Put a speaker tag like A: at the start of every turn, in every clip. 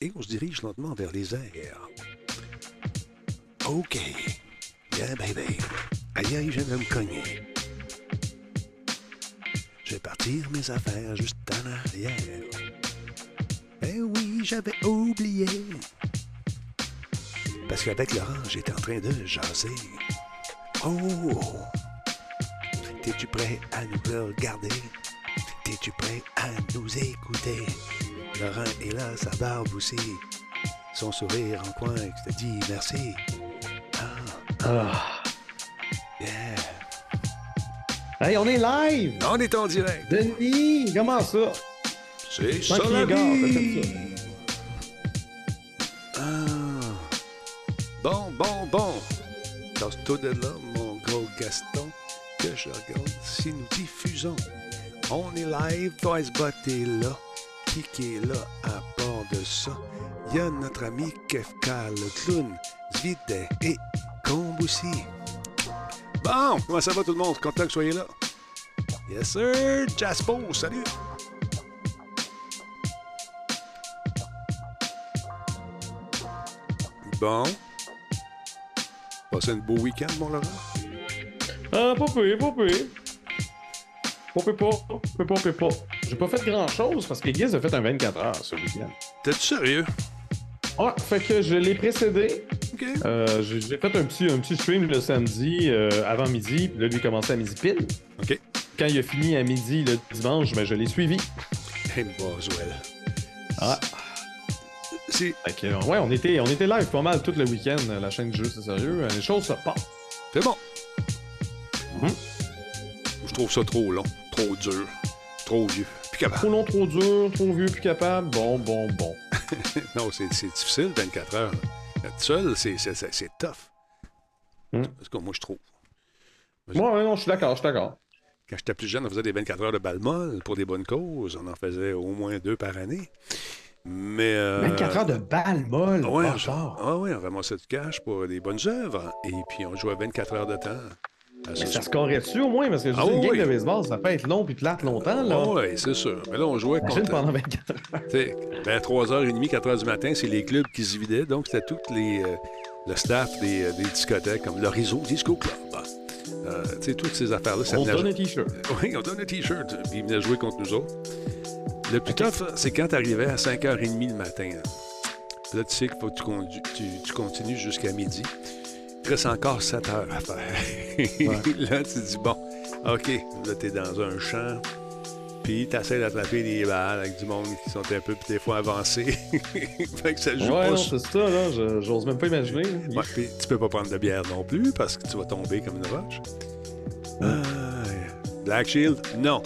A: et on se dirige lentement vers les airs. OK. Yeah, baby. Aïe, aïe, je vais me cogner. Je vais partir mes affaires juste en arrière. Eh oui, j'avais oublié. Parce qu'avec Laurent, j'étais en train de jaser. Oh! T'es-tu prêt à nous regarder? T'es-tu prêt à nous écouter? Laurent est là, sa barbe aussi. Son sourire en coin qui te dit merci. Ah,
B: Ah.
A: yeah.
B: Hey, on est live!
A: On est en direct.
B: Denis, comment ça?
A: C'est ça la vie. Ah. Bon, bon, bon. Casse-toi de là, mon gros Gaston, que je regarde si nous diffusons. On est live, Voice Bot est là. Qui est là à part de ça? Il y a notre ami Kefka, le clown, Zvide et Comboussi. Bon, comment ça va tout le monde? Content que soyez là? Yes sir, Jaspo, salut. Bon. Passez un beau week-end, mon Laurent.
B: Ah, pas pire, pas pire. Pas pire, pas. Pas pas, pas. J'ai pas fait grand chose parce que Giz a fait un 24 heures ce week-end.
A: T'es-tu sérieux?
B: Ah, fait que je l'ai précédé.
A: OK.
B: Euh, j'ai fait un petit, un petit stream le samedi euh, avant midi, puis là, lui, il commençait à midi pile.
A: OK.
B: Quand il a fini à midi le dimanche, ben, je l'ai suivi.
A: Hey, Boswell.
B: Ah.
A: C'est,
B: Fait que, ouais, on était, on était live pas mal tout le week-end, la chaîne de jeu, c'est sérieux. Euh, Les choses se passent.
A: c'est bon.
B: Mhm.
A: Je trouve ça trop long, trop dur, trop vieux. Capable.
B: Trop long, trop dur, trop vieux, plus capable. Bon, bon, bon.
A: Non, c'est, difficile, 24 heures. Être seul, c'est, c'est, c'est, c'est tough.
B: Hmm.
A: C'est comme moi, je trouve.
B: Moi, ouais, non, je suis d'accord, je suis d'accord.
A: Quand j'étais plus jeune, on faisait des 24 heures de balle molle pour des bonnes causes. On en faisait au moins deux par année. Mais. euh,
B: 24 heures de balle molle.
A: Ouais, on-
B: fort.
A: ah ouais, on ramassait du cash pour des bonnes œuvres. Et puis, on jouait 24 heures de temps.
B: Mais ça dessus au moins, parce que je
A: Ah
B: dis, une
A: oui,
B: game
A: oui.
B: de baseball, ça peut être long puis plate longtemps, là.
A: Ah ouais, c'est sûr. Mais là, on jouait contre.
B: pendant 24 heures.
A: tu sais, Vers 3h30, 4h du matin, c'est les clubs qui se vidaient. Donc, c'était tout les, euh, le staff des, euh, des discothèques, comme l'Horizon Disco Club. Euh, tu sais, toutes ces affaires-là, ça
B: On donne un t-shirt.
A: Oui, on donne un T-shirt, puis ils venaient jouer contre nous autres. Le plus tough, c'est quand tu arrivais à 5h30 le matin. Là, tu sais qu'il faut que tu, condu- tu, tu continues jusqu'à midi. Reste encore 7 heures à faire. là, tu dis, bon, OK, là, tu es dans un champ, puis tu essaies d'attraper des balles avec du monde qui sont un peu, des fois, avancés. fait que ça joue
B: Ouais,
A: pas
B: c'est ça, là. J'ose même pas imaginer.
A: Ouais, puis tu peux pas prendre de bière non plus parce que tu vas tomber comme une roche. Ah, Black Shield, non.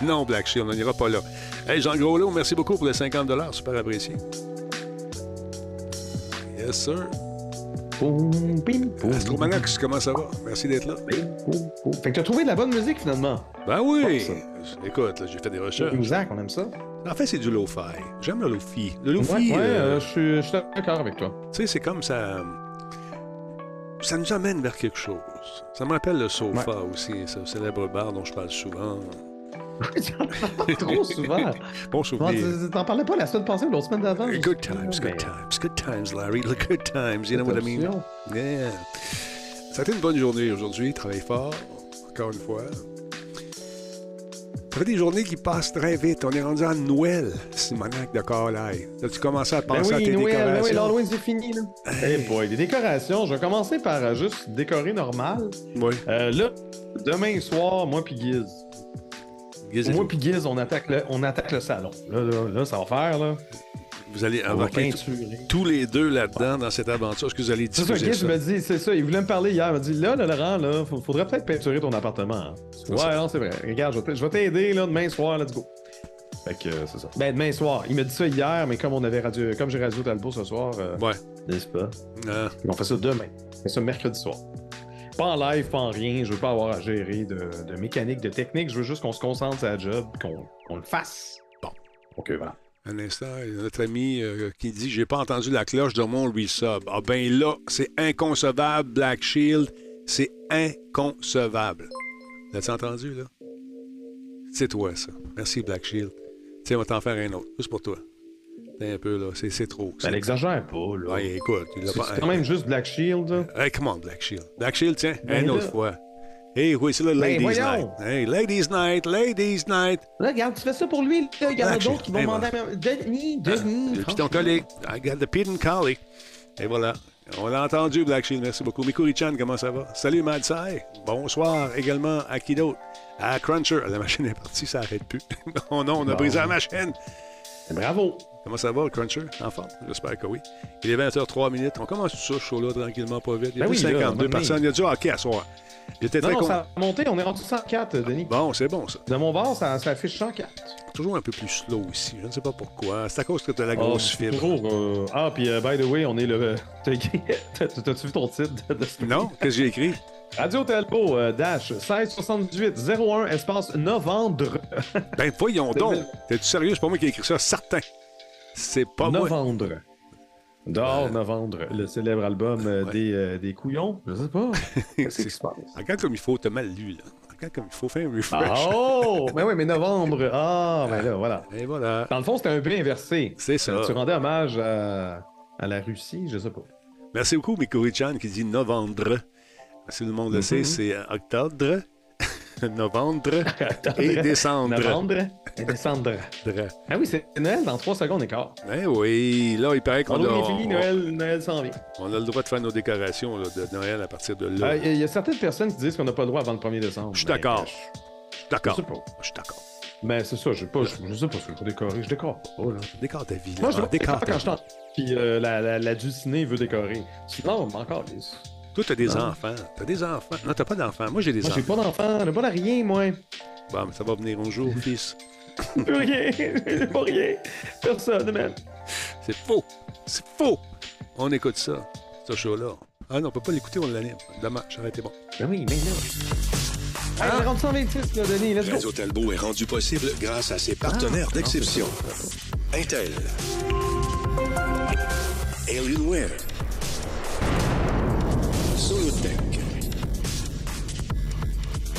A: non, Black Shield, on n'ira pas là. Hey, Jean Groslot, merci beaucoup pour les 50 super apprécié. Yes, sir. Astromanax, comment ça va? Merci d'être là.
B: Fait que t'as trouvé de la bonne musique, finalement.
A: Ben oui! Écoute, j'ai fait des recherches.
B: Exact, on aime ça.
A: En fait, c'est du lo-fi. J'aime le lo-fi. Le lo-fi,
B: Ouais, ouais,
A: euh,
B: euh, je suis- je suis d'accord avec toi.
A: Tu sais, c'est comme ça. Ça nous amène vers quelque chose. Ça me rappelle le sofa aussi, ce célèbre bar dont je parle souvent.
B: Trop souvent.
A: Bon souvenir.
B: T'en parlais pas la semaine passée ou l'autre semaine d'avant? je
A: Good times, good times, good times, Larry. Good times, you know what I mean? Yeah. Ça a été une bonne journée aujourd'hui. Travaille fort, encore une fois. Ça fait des journées qui passent très vite. On est rendu à Noël, Simonac de Carlisle. Là, tu commences à
B: Ben
A: penser à tes
B: Noël, ben oui,
A: décorations?
B: l'Halloween, c'est fini, là. Hey boy, des décorations. Je vais commencer par euh, juste décorer normal.
A: oui.
B: Euh, là, demain soir, moi puis Giz. Moi puis Giz, on attaque le, on attaque le salon. Là, là, là, ça va faire, là.
A: Vous allez embarquer tous les deux là-dedans dans cette aventure. Est-ce que vous allez
B: C'est ça, Giz me dit, c'est ça, il voulait me parler hier. Il m'a dit, là, là, Laurent, là, faudrait peut-être peinturer ton appartement. hein. Ouais,
A: ça.
B: non, c'est vrai. Regarde, je vais t'aider, là, demain soir, let's go. Fait que, euh, c'est ça. Ben, demain soir. Il m'a dit ça hier, mais comme on avait radio, comme j'ai radio Talbot ce soir, euh,
A: Ouais.
B: n'est-ce pas? Puis on fait ça demain. On fait ça mercredi soir. Pas en live, pas en rien. Je veux pas avoir à gérer de, mécanique, de technique. Je veux juste qu'on se concentre sur la job, qu'on le fasse.
A: Bon.
B: Ok, voilà.
A: un instant, notre ami euh, qui dit J'ai pas entendu la cloche de mon resub. Ah ben là, c'est inconcevable, Black Shield. C'est inconcevable. L'as-tu entendu, là? C'est toi, ça. Merci, Black Shield. Tiens, on va t'en faire un autre. Juste pour toi. Un peu, là. C'est, trop.
B: Ben, elle exagère pas, là.
A: Ouais, écoute, il pas.
B: quand même juste Black Shield. là.
A: Hey, come on, Black Shield. Black Shield, tiens,
B: Ben
A: une autre
B: là.
A: fois. Hey, oui, c'est le
B: Ben,
A: Ladies Night. Hey, Ladies Night, Ladies Night.
B: Là, regarde, tu fais ça pour lui. Là. Il y en a d'autres qui vont demander à Denis, Denis.
A: Et puis ton collègue, I got the Pete and Collie. Et voilà. On l'a entendu, Black Shield. Merci beaucoup. Mikuri-chan, comment ça va? Salut, Madsai. Bonsoir également à qui d'autre? À Cruncher. La machine est partie, ça n'arrête plus. oh non, on a
B: Bon.
A: brisé la machine.
B: Bravo.
A: Comment ça va, le Cruncher? En forme? J'espère que oui. Il est 20h03 minutes. On commence tout ça, show-là, tranquillement, pas vite. Il y a
B: Ben
A: plus
B: oui, là,
A: 52
B: à un moment
A: personnes. Il y a du hockey à soir. J'étais très
B: non,
A: content.
B: ça a monté. On est rendu 104, Denis.
A: Bon, c'est bon, ça.
B: De mon bord, ça, ça affiche 104.
A: Toujours un peu plus slow ici. Je ne sais pas pourquoi. C'est à cause que tu as la grosse
B: Ah,
A: fibre.
B: toujours, euh, Ah, puis euh, by the way, on est le. T'as-tu vu ton titre de, ce
A: Non? Qu'est-ce que j'ai écrit?
B: Radio Telpo, euh, dash 1678 01 espace novembre.
A: Ben, voyons donc. T'es-tu sérieux? C'est pas moi qui ai écrit ça, certain. C'est pas moi.
B: novembre. Dehors,
A: Ouais.
B: novembre, le célèbre album euh,
A: Ouais.
B: des, euh, des couillons. Je sais pas. Qu'est-ce qui se passe?
A: Regarde comme il faut, t'as mal lu, là. Regarde comme il faut faire un refresh.
B: Ah, oh! Mais oui, mais novembre. Ah, ben là, voilà.
A: Et voilà.
B: Dans le fond, c'était un peu inversé.
A: C'est ça.
B: Tu rendais hommage à, à la Russie, je sais pas.
A: Merci beaucoup, Mikuri-chan, qui dit novembre. Si le monde le sait,
B: Mhm.
A: c'est euh, octobre, novembre et décembre.
B: Novembre et décembre. Ah oui, c'est Noël dans 3 secondes et quart.
A: Ben oui, là, il paraît qu'on
B: On
A: a,
B: fini,
A: on-
B: Noël, Noël s'en vient.
A: on a le droit de faire nos décorations là, de Noël à partir de là.
B: Euh, Il y a certaines personnes qui disent qu'on n'a pas le droit avant le 1er décembre.
A: Je suis
B: Ben,
A: d'accord.
B: Je je
A: D'accord. Je suis d'accord.
B: Mais c'est ça, je pas, je, je sais pas ce que je veux décorer. Je décore pas, là.
A: Décore ta vie.
B: Moi,
A: là.
B: je
A: Ah, décore
B: décore
A: ta
B: quand je
A: vie.
B: Puis euh, la, la, la Dulcinée veut décorer. Sinon, mais encore, lisse.
A: Toi, t'as des
B: Non.
A: enfants. T'as des enfants. Non, t'as pas d'enfants. Moi, j'ai des
B: Moi, j'ai
A: enfants.
B: pas d'enfant, j'ai pas de rien, moi.
A: Bon, mais ça va venir un jour, fils.
B: Plus rien, j'ai pas rien. Personne, man.
A: C'est faux. C'est faux. On écoute ça, ce show-là. Ah non, on peut pas l'écouter, on l'anime. Dommage, arrêtez bon.
B: Ben oui, mais là. Est rendu 126, là, Denis, let's go.
C: Radio Talbot est rendu possible grâce à ses partenaires d'exception. Intel. Alienware. Solotech.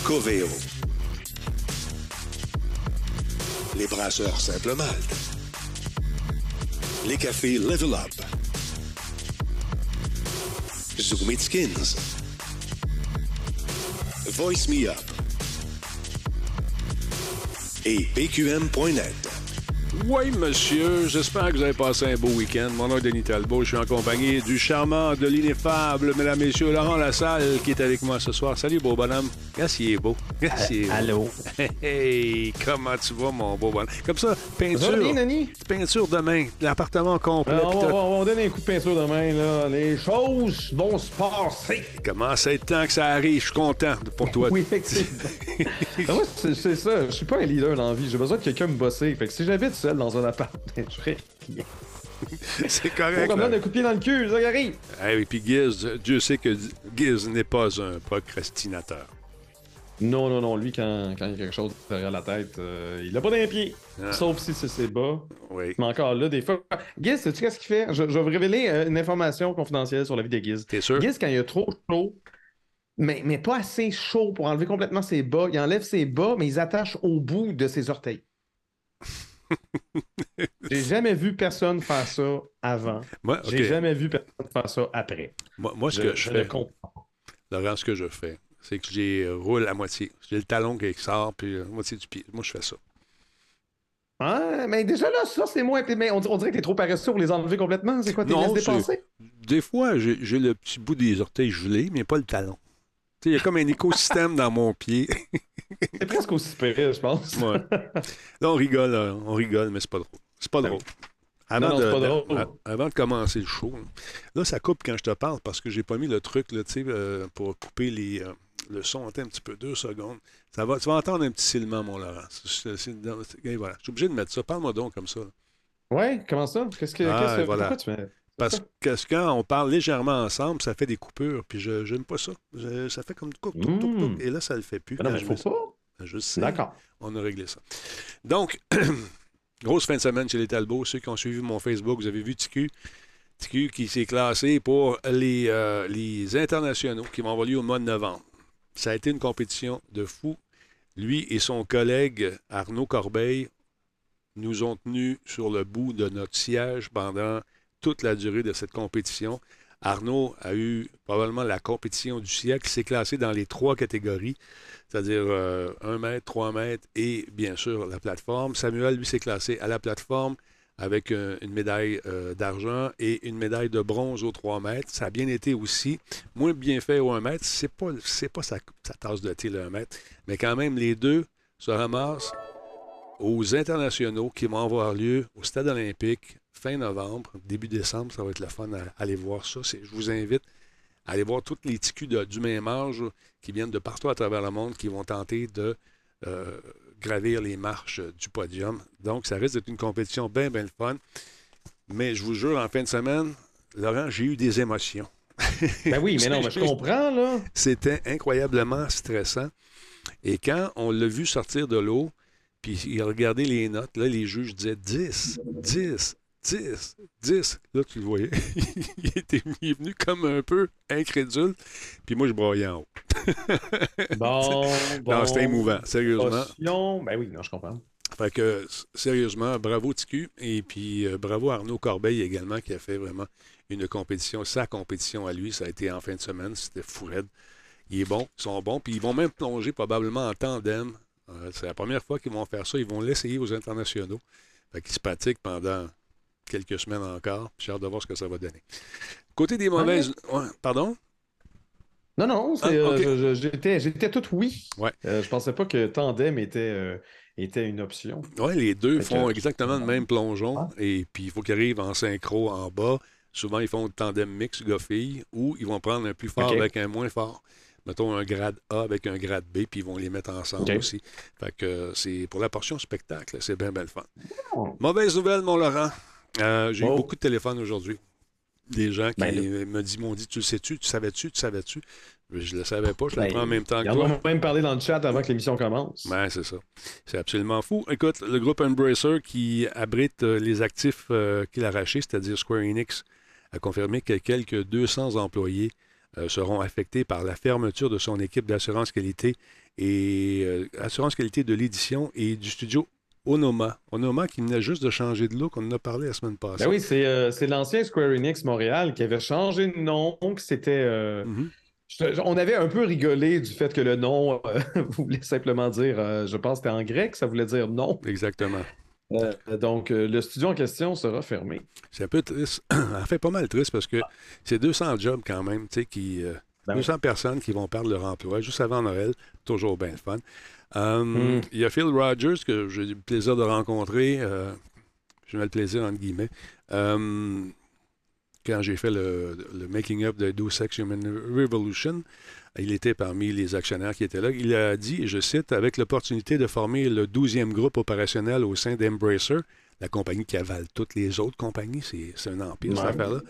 C: Coveo. Les brasseurs Simple Malte. Les cafés Level Up. Zoom It Skins. Voice Me Up. Et PQM.net.
A: Oui, monsieur, j'espère que vous avez passé un beau week-end. Mon nom est Denis Talbot, je suis en compagnie du charmant, de l'ineffable, mesdames, messieurs, Laurent Lassalle, qui est avec moi ce soir. Salut, beau bonhomme. Qu'est-ce est beau. Qu'est-ce qu'il est beau.
B: Allô.
A: Hey, hey, comment tu vas, mon beau bonhomme? Comme ça,
B: Ça va bien,
A: peinture,
B: Denis?
A: peinture demain, l'appartement complet.
B: Euh, on, va, on va donner un coup de pinceau demain, là. Les choses vont se passer.
A: Comment ça être temps que ça arrive? Je suis content pour toi.
B: Oui, effectivement. Ben, moi, c'est c'est ça. Je suis pas un leader dans la vie. J'ai besoin de quelqu'un me bosser. Fait que si j'habite seul dans un appart, je ferais rien.
A: C'est correct. là.
B: un coup de pied dans le cul, ça qui arrive.
A: Et puis Giz, Dieu sait que Giz n'est pas un procrastinateur.
B: Non, non, non. Lui, quand, quand il y a quelque chose derrière la tête, euh, il a pas d'un pied.
A: Ah.
B: Sauf si c'est ses bas.
A: Oui.
B: Mais encore là, des fois. Giz, sais-tu qu'est-ce qu'il fait? Je, je vais vous révéler euh, une information confidentielle sur la vie de Giz.
A: T'es sûr?
B: Giz, quand il a trop chaud, mais, mais pas assez chaud pour enlever complètement ses bas, il enlève ses bas, mais ils attachent au bout de ses orteils. J'ai jamais vu personne faire ça avant.
A: Moi,
B: J'ai jamais vu personne faire ça après.
A: Moi, moi, ce que je, fais. Laurent, ce que je fais, c'est que je les roule à moitié. J'ai le talon qui sort, puis la moitié du pied. Moi, je fais ça.
B: Ah, mais déjà là, ça, c'est moins. Mais on, on dirait que t'es trop paresseux pour les enlever complètement. C'est quoi, t'es
A: c'est-
B: dépenser?
A: Des fois, j'ai le petit bout des orteils gelés, mais pas le talon. Il y a comme un écosystème dans mon pied.
B: C'est presque aussi pire, je pense.
A: Ouais. Là, on rigole, là. on rigole, mais c'est pas drôle. C'est pas
B: Ben
A: drôle. Avant,
B: Non, non,
A: de,
B: pas drôle.
A: avant de commencer le show, là, ça coupe quand je te parle parce que j'ai pas mis le truc là, euh, pour couper les, euh, le son. Attends un petit peu, deux secondes. Ça va, tu vas entendre un petit silement, mon Laurent. Et voilà. Je suis obligé de mettre ça. Parle-moi donc comme ça. là.
B: Ouais, comment ça? Qu'est-ce que.
A: Ah,
B: qu'est-ce que-
A: voilà.
B: Pourquoi tu fais.
A: Parce que quand on parle légèrement ensemble, ça fait des coupures, puis je j'aime pas ça. Je- ça fait comme couc, touc, touc, touc,
B: Mm.
A: et là, ça le fait plus.
B: Ah Non, mais
A: je ça-. Je sais.
B: D'accord.
A: On a réglé ça. Donc, grosse fin de semaine chez les Talbots. Ceux qui ont suivi mon Facebook, vous avez vu TQ. TQ qui s'est classé pour les, euh, les internationaux qui vont avoir lieu au mois de novembre. Ça a été une compétition de fou. Lui et son collègue Arnaud Corbeil nous ont tenus sur le bout de notre siège pendant toute la durée de cette compétition. Arnaud a eu probablement la compétition du siècle. Il s'est classé dans les trois catégories, c'est-à-dire 1 mètre, 3 mètres et bien sûr la plateforme. Samuel, lui, s'est classé à la plateforme avec euh, une médaille euh, d'argent et une médaille de bronze aux 3 mètres. Ça a bien été aussi. Moins bien fait au 1 mètre. C'est pas, c'est pas sa, tasse de thé, le 1 mètre. Mais quand même, les deux se ramassent aux internationaux qui vont avoir lieu au Stade olympique fin novembre, début décembre. Ça va être le fun à, aller voir ça. je vous invite à aller voir toutes les ticus du même âge qui viennent de partout à travers le monde qui vont tenter de euh, gravir les marches du podium. Donc, ça risque d'être une compétition bien, bien le fun. Mais je vous jure, en fin de semaine, Laurent, j'ai eu des émotions.
B: Ben oui, mais non, mais je comprends, là.
A: C'était incroyablement stressant. Et quand on l'a vu sortir de l'eau, puis il a regardé les notes, là, les juges disaient 10, 10, 10, 10. Là, tu le voyais. il, était, venu comme un peu incrédule. Puis moi, je broyais en haut.
B: bon, bon.
A: Non, c'était émouvant, sérieusement.
B: Ben oui, non, je comprends.
A: Fait que, sérieusement, bravo TQ. Et puis, euh, bravo Arnaud Corbeil également, qui a fait vraiment une compétition. Sa compétition à lui, ça a été en fin de semaine. C'était fou raide. Il est bon, ils sont bons. Puis, ils vont même plonger probablement en tandem. Euh, c'est la première fois qu'ils vont faire ça. Ils vont l'essayer aux internationaux. Fait qu'ils se pratiquent pendant quelques semaines encore. J'ai hâte de voir ce que ça va donner. Côté des mauvaises. pardon?
B: Non, non, ah, euh, j'étais tout oui.
A: Ouais.
B: Euh, je pensais pas que tandem était, euh, était une option.
A: Oui, les deux font exactement le même plongeon. Ah. Et puis, il faut qu'ils arrivent en synchro en bas. Souvent, ils font le tandem mix gars-filles ou ils vont prendre un plus fort avec un moins fort. Mettons un grade A avec un grade B, puis ils vont les mettre ensemble aussi. Fait que c'est pour la portion spectacle, c'est bien, bien le fun. Oh. Mauvaise nouvelle, mon Laurent. Euh, j'ai eu beaucoup de téléphones aujourd'hui. Des gens qui ben, me disent, m'ont dit Tu le sais-tu, tu savais-tu, tu savais-tu? Je le savais pas, je le ben, prends en même temps que toi.
B: On va même parler dans le chat avant que l'émission commence.
A: Ben, c'est ça. C'est absolument fou. Écoute, le groupe Embracer qui abrite euh, les actifs euh, qu'il a arrachés, c'est-à-dire Square Enix, a confirmé que quelques 200 employés seront affectés par la fermeture de son équipe d'assurance qualité et assurance qualité de l'édition et du studio Onoma. Onoma qui venait juste de changer de look. On en a parlé la semaine passée.
B: Ben oui, euh, c'est l'ancien Square Enix Montréal qui avait changé de nom. C'était. Euh, mm-hmm. On avait un peu rigolé du fait que le nom euh, voulait simplement dire, je pense que c'était en grec, ça voulait dire non.
A: Exactement.
B: donc, le studio en question sera fermé.
A: C'est un peu triste. en fait, pas mal triste parce que c'est 200 jobs quand même, tu sais, qui. 200 ben personnes qui vont perdre leur emploi juste avant Noël. Toujours bien fun. Euh, hmm. Il y a Phil Rogers que j'ai eu le plaisir de rencontrer. Euh, j'ai eu le plaisir, entre guillemets. Euh, quand j'ai fait le, making-up de Do Sex Human Revolution, il était parmi les actionnaires qui étaient là. Il a dit, je cite, avec l'opportunité de former le 12e groupe opérationnel au sein d'Embracer, la compagnie qui avale toutes les autres compagnies, c'est un empire, cette affaire-là.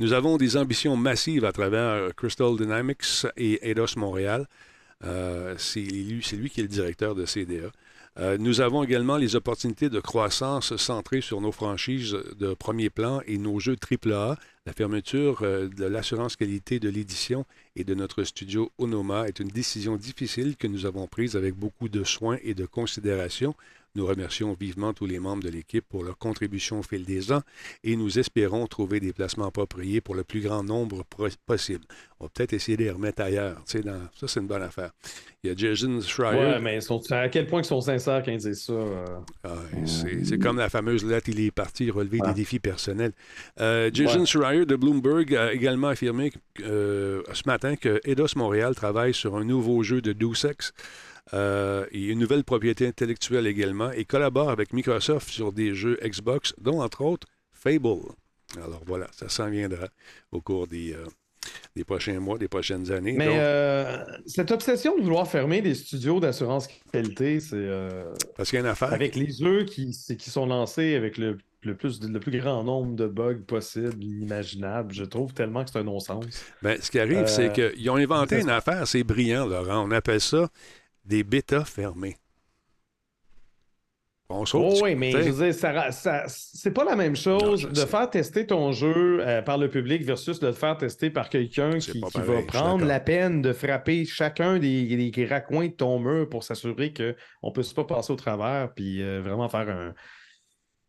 A: Nous avons des ambitions massives à travers Crystal Dynamics et Eidos Montréal. Euh, c'est lui, qui est le directeur de CDA. Euh, nous avons également les opportunités de croissance centrées sur nos franchises de premier plan et nos jeux AAA. La fermeture euh, de l'assurance qualité de l'édition et de notre studio Onoma est une décision difficile que nous avons prise avec beaucoup de soins et de considération. Nous remercions vivement tous les membres de l'équipe pour leur contribution au fil des ans et nous espérons trouver des placements appropriés pour le plus grand nombre possible. On va peut-être essayer de les remettre ailleurs. Ça, c'est une bonne affaire. Il y a Jason Schreier.
B: Ouais, mais à quel point ils sont sincères quand ils disent ça? Euh?
A: Ah, c'est comme la fameuse lettre il est parti relever des défis personnels. Euh, Jason Schreier de Bloomberg a également affirmé euh, ce matin que Eidos Montréal travaille sur un nouveau jeu de Sex. Euh, et une nouvelle propriété intellectuelle également, et collabore avec Microsoft sur des jeux Xbox, dont entre autres Fable. Alors voilà, ça s'en viendra au cours des, euh, des prochains mois, des prochaines années.
B: Mais euh, cette obsession de vouloir fermer des studios d'assurance qualité, c'est.
A: Parce qu'il y a une affaire.
B: Avec les jeux qui, qui sont lancés avec le, plus, le plus grand nombre de bugs possible, inimaginable, je trouve tellement que c'est un non-sens.
A: Ben, ce qui arrive, c'est qu'ils ont inventé une affaire, c'est brillant, Laurent. On appelle ça des bêtas fermés.
B: On oh oui, mais je veux dire, c'est pas la même chose de faire tester ton jeu euh, par le public versus de le faire tester par quelqu'un qui, va prendre la peine de frapper chacun des, des raccoins de ton mur pour s'assurer qu'on ne peut pas passer au travers puis euh, vraiment faire un,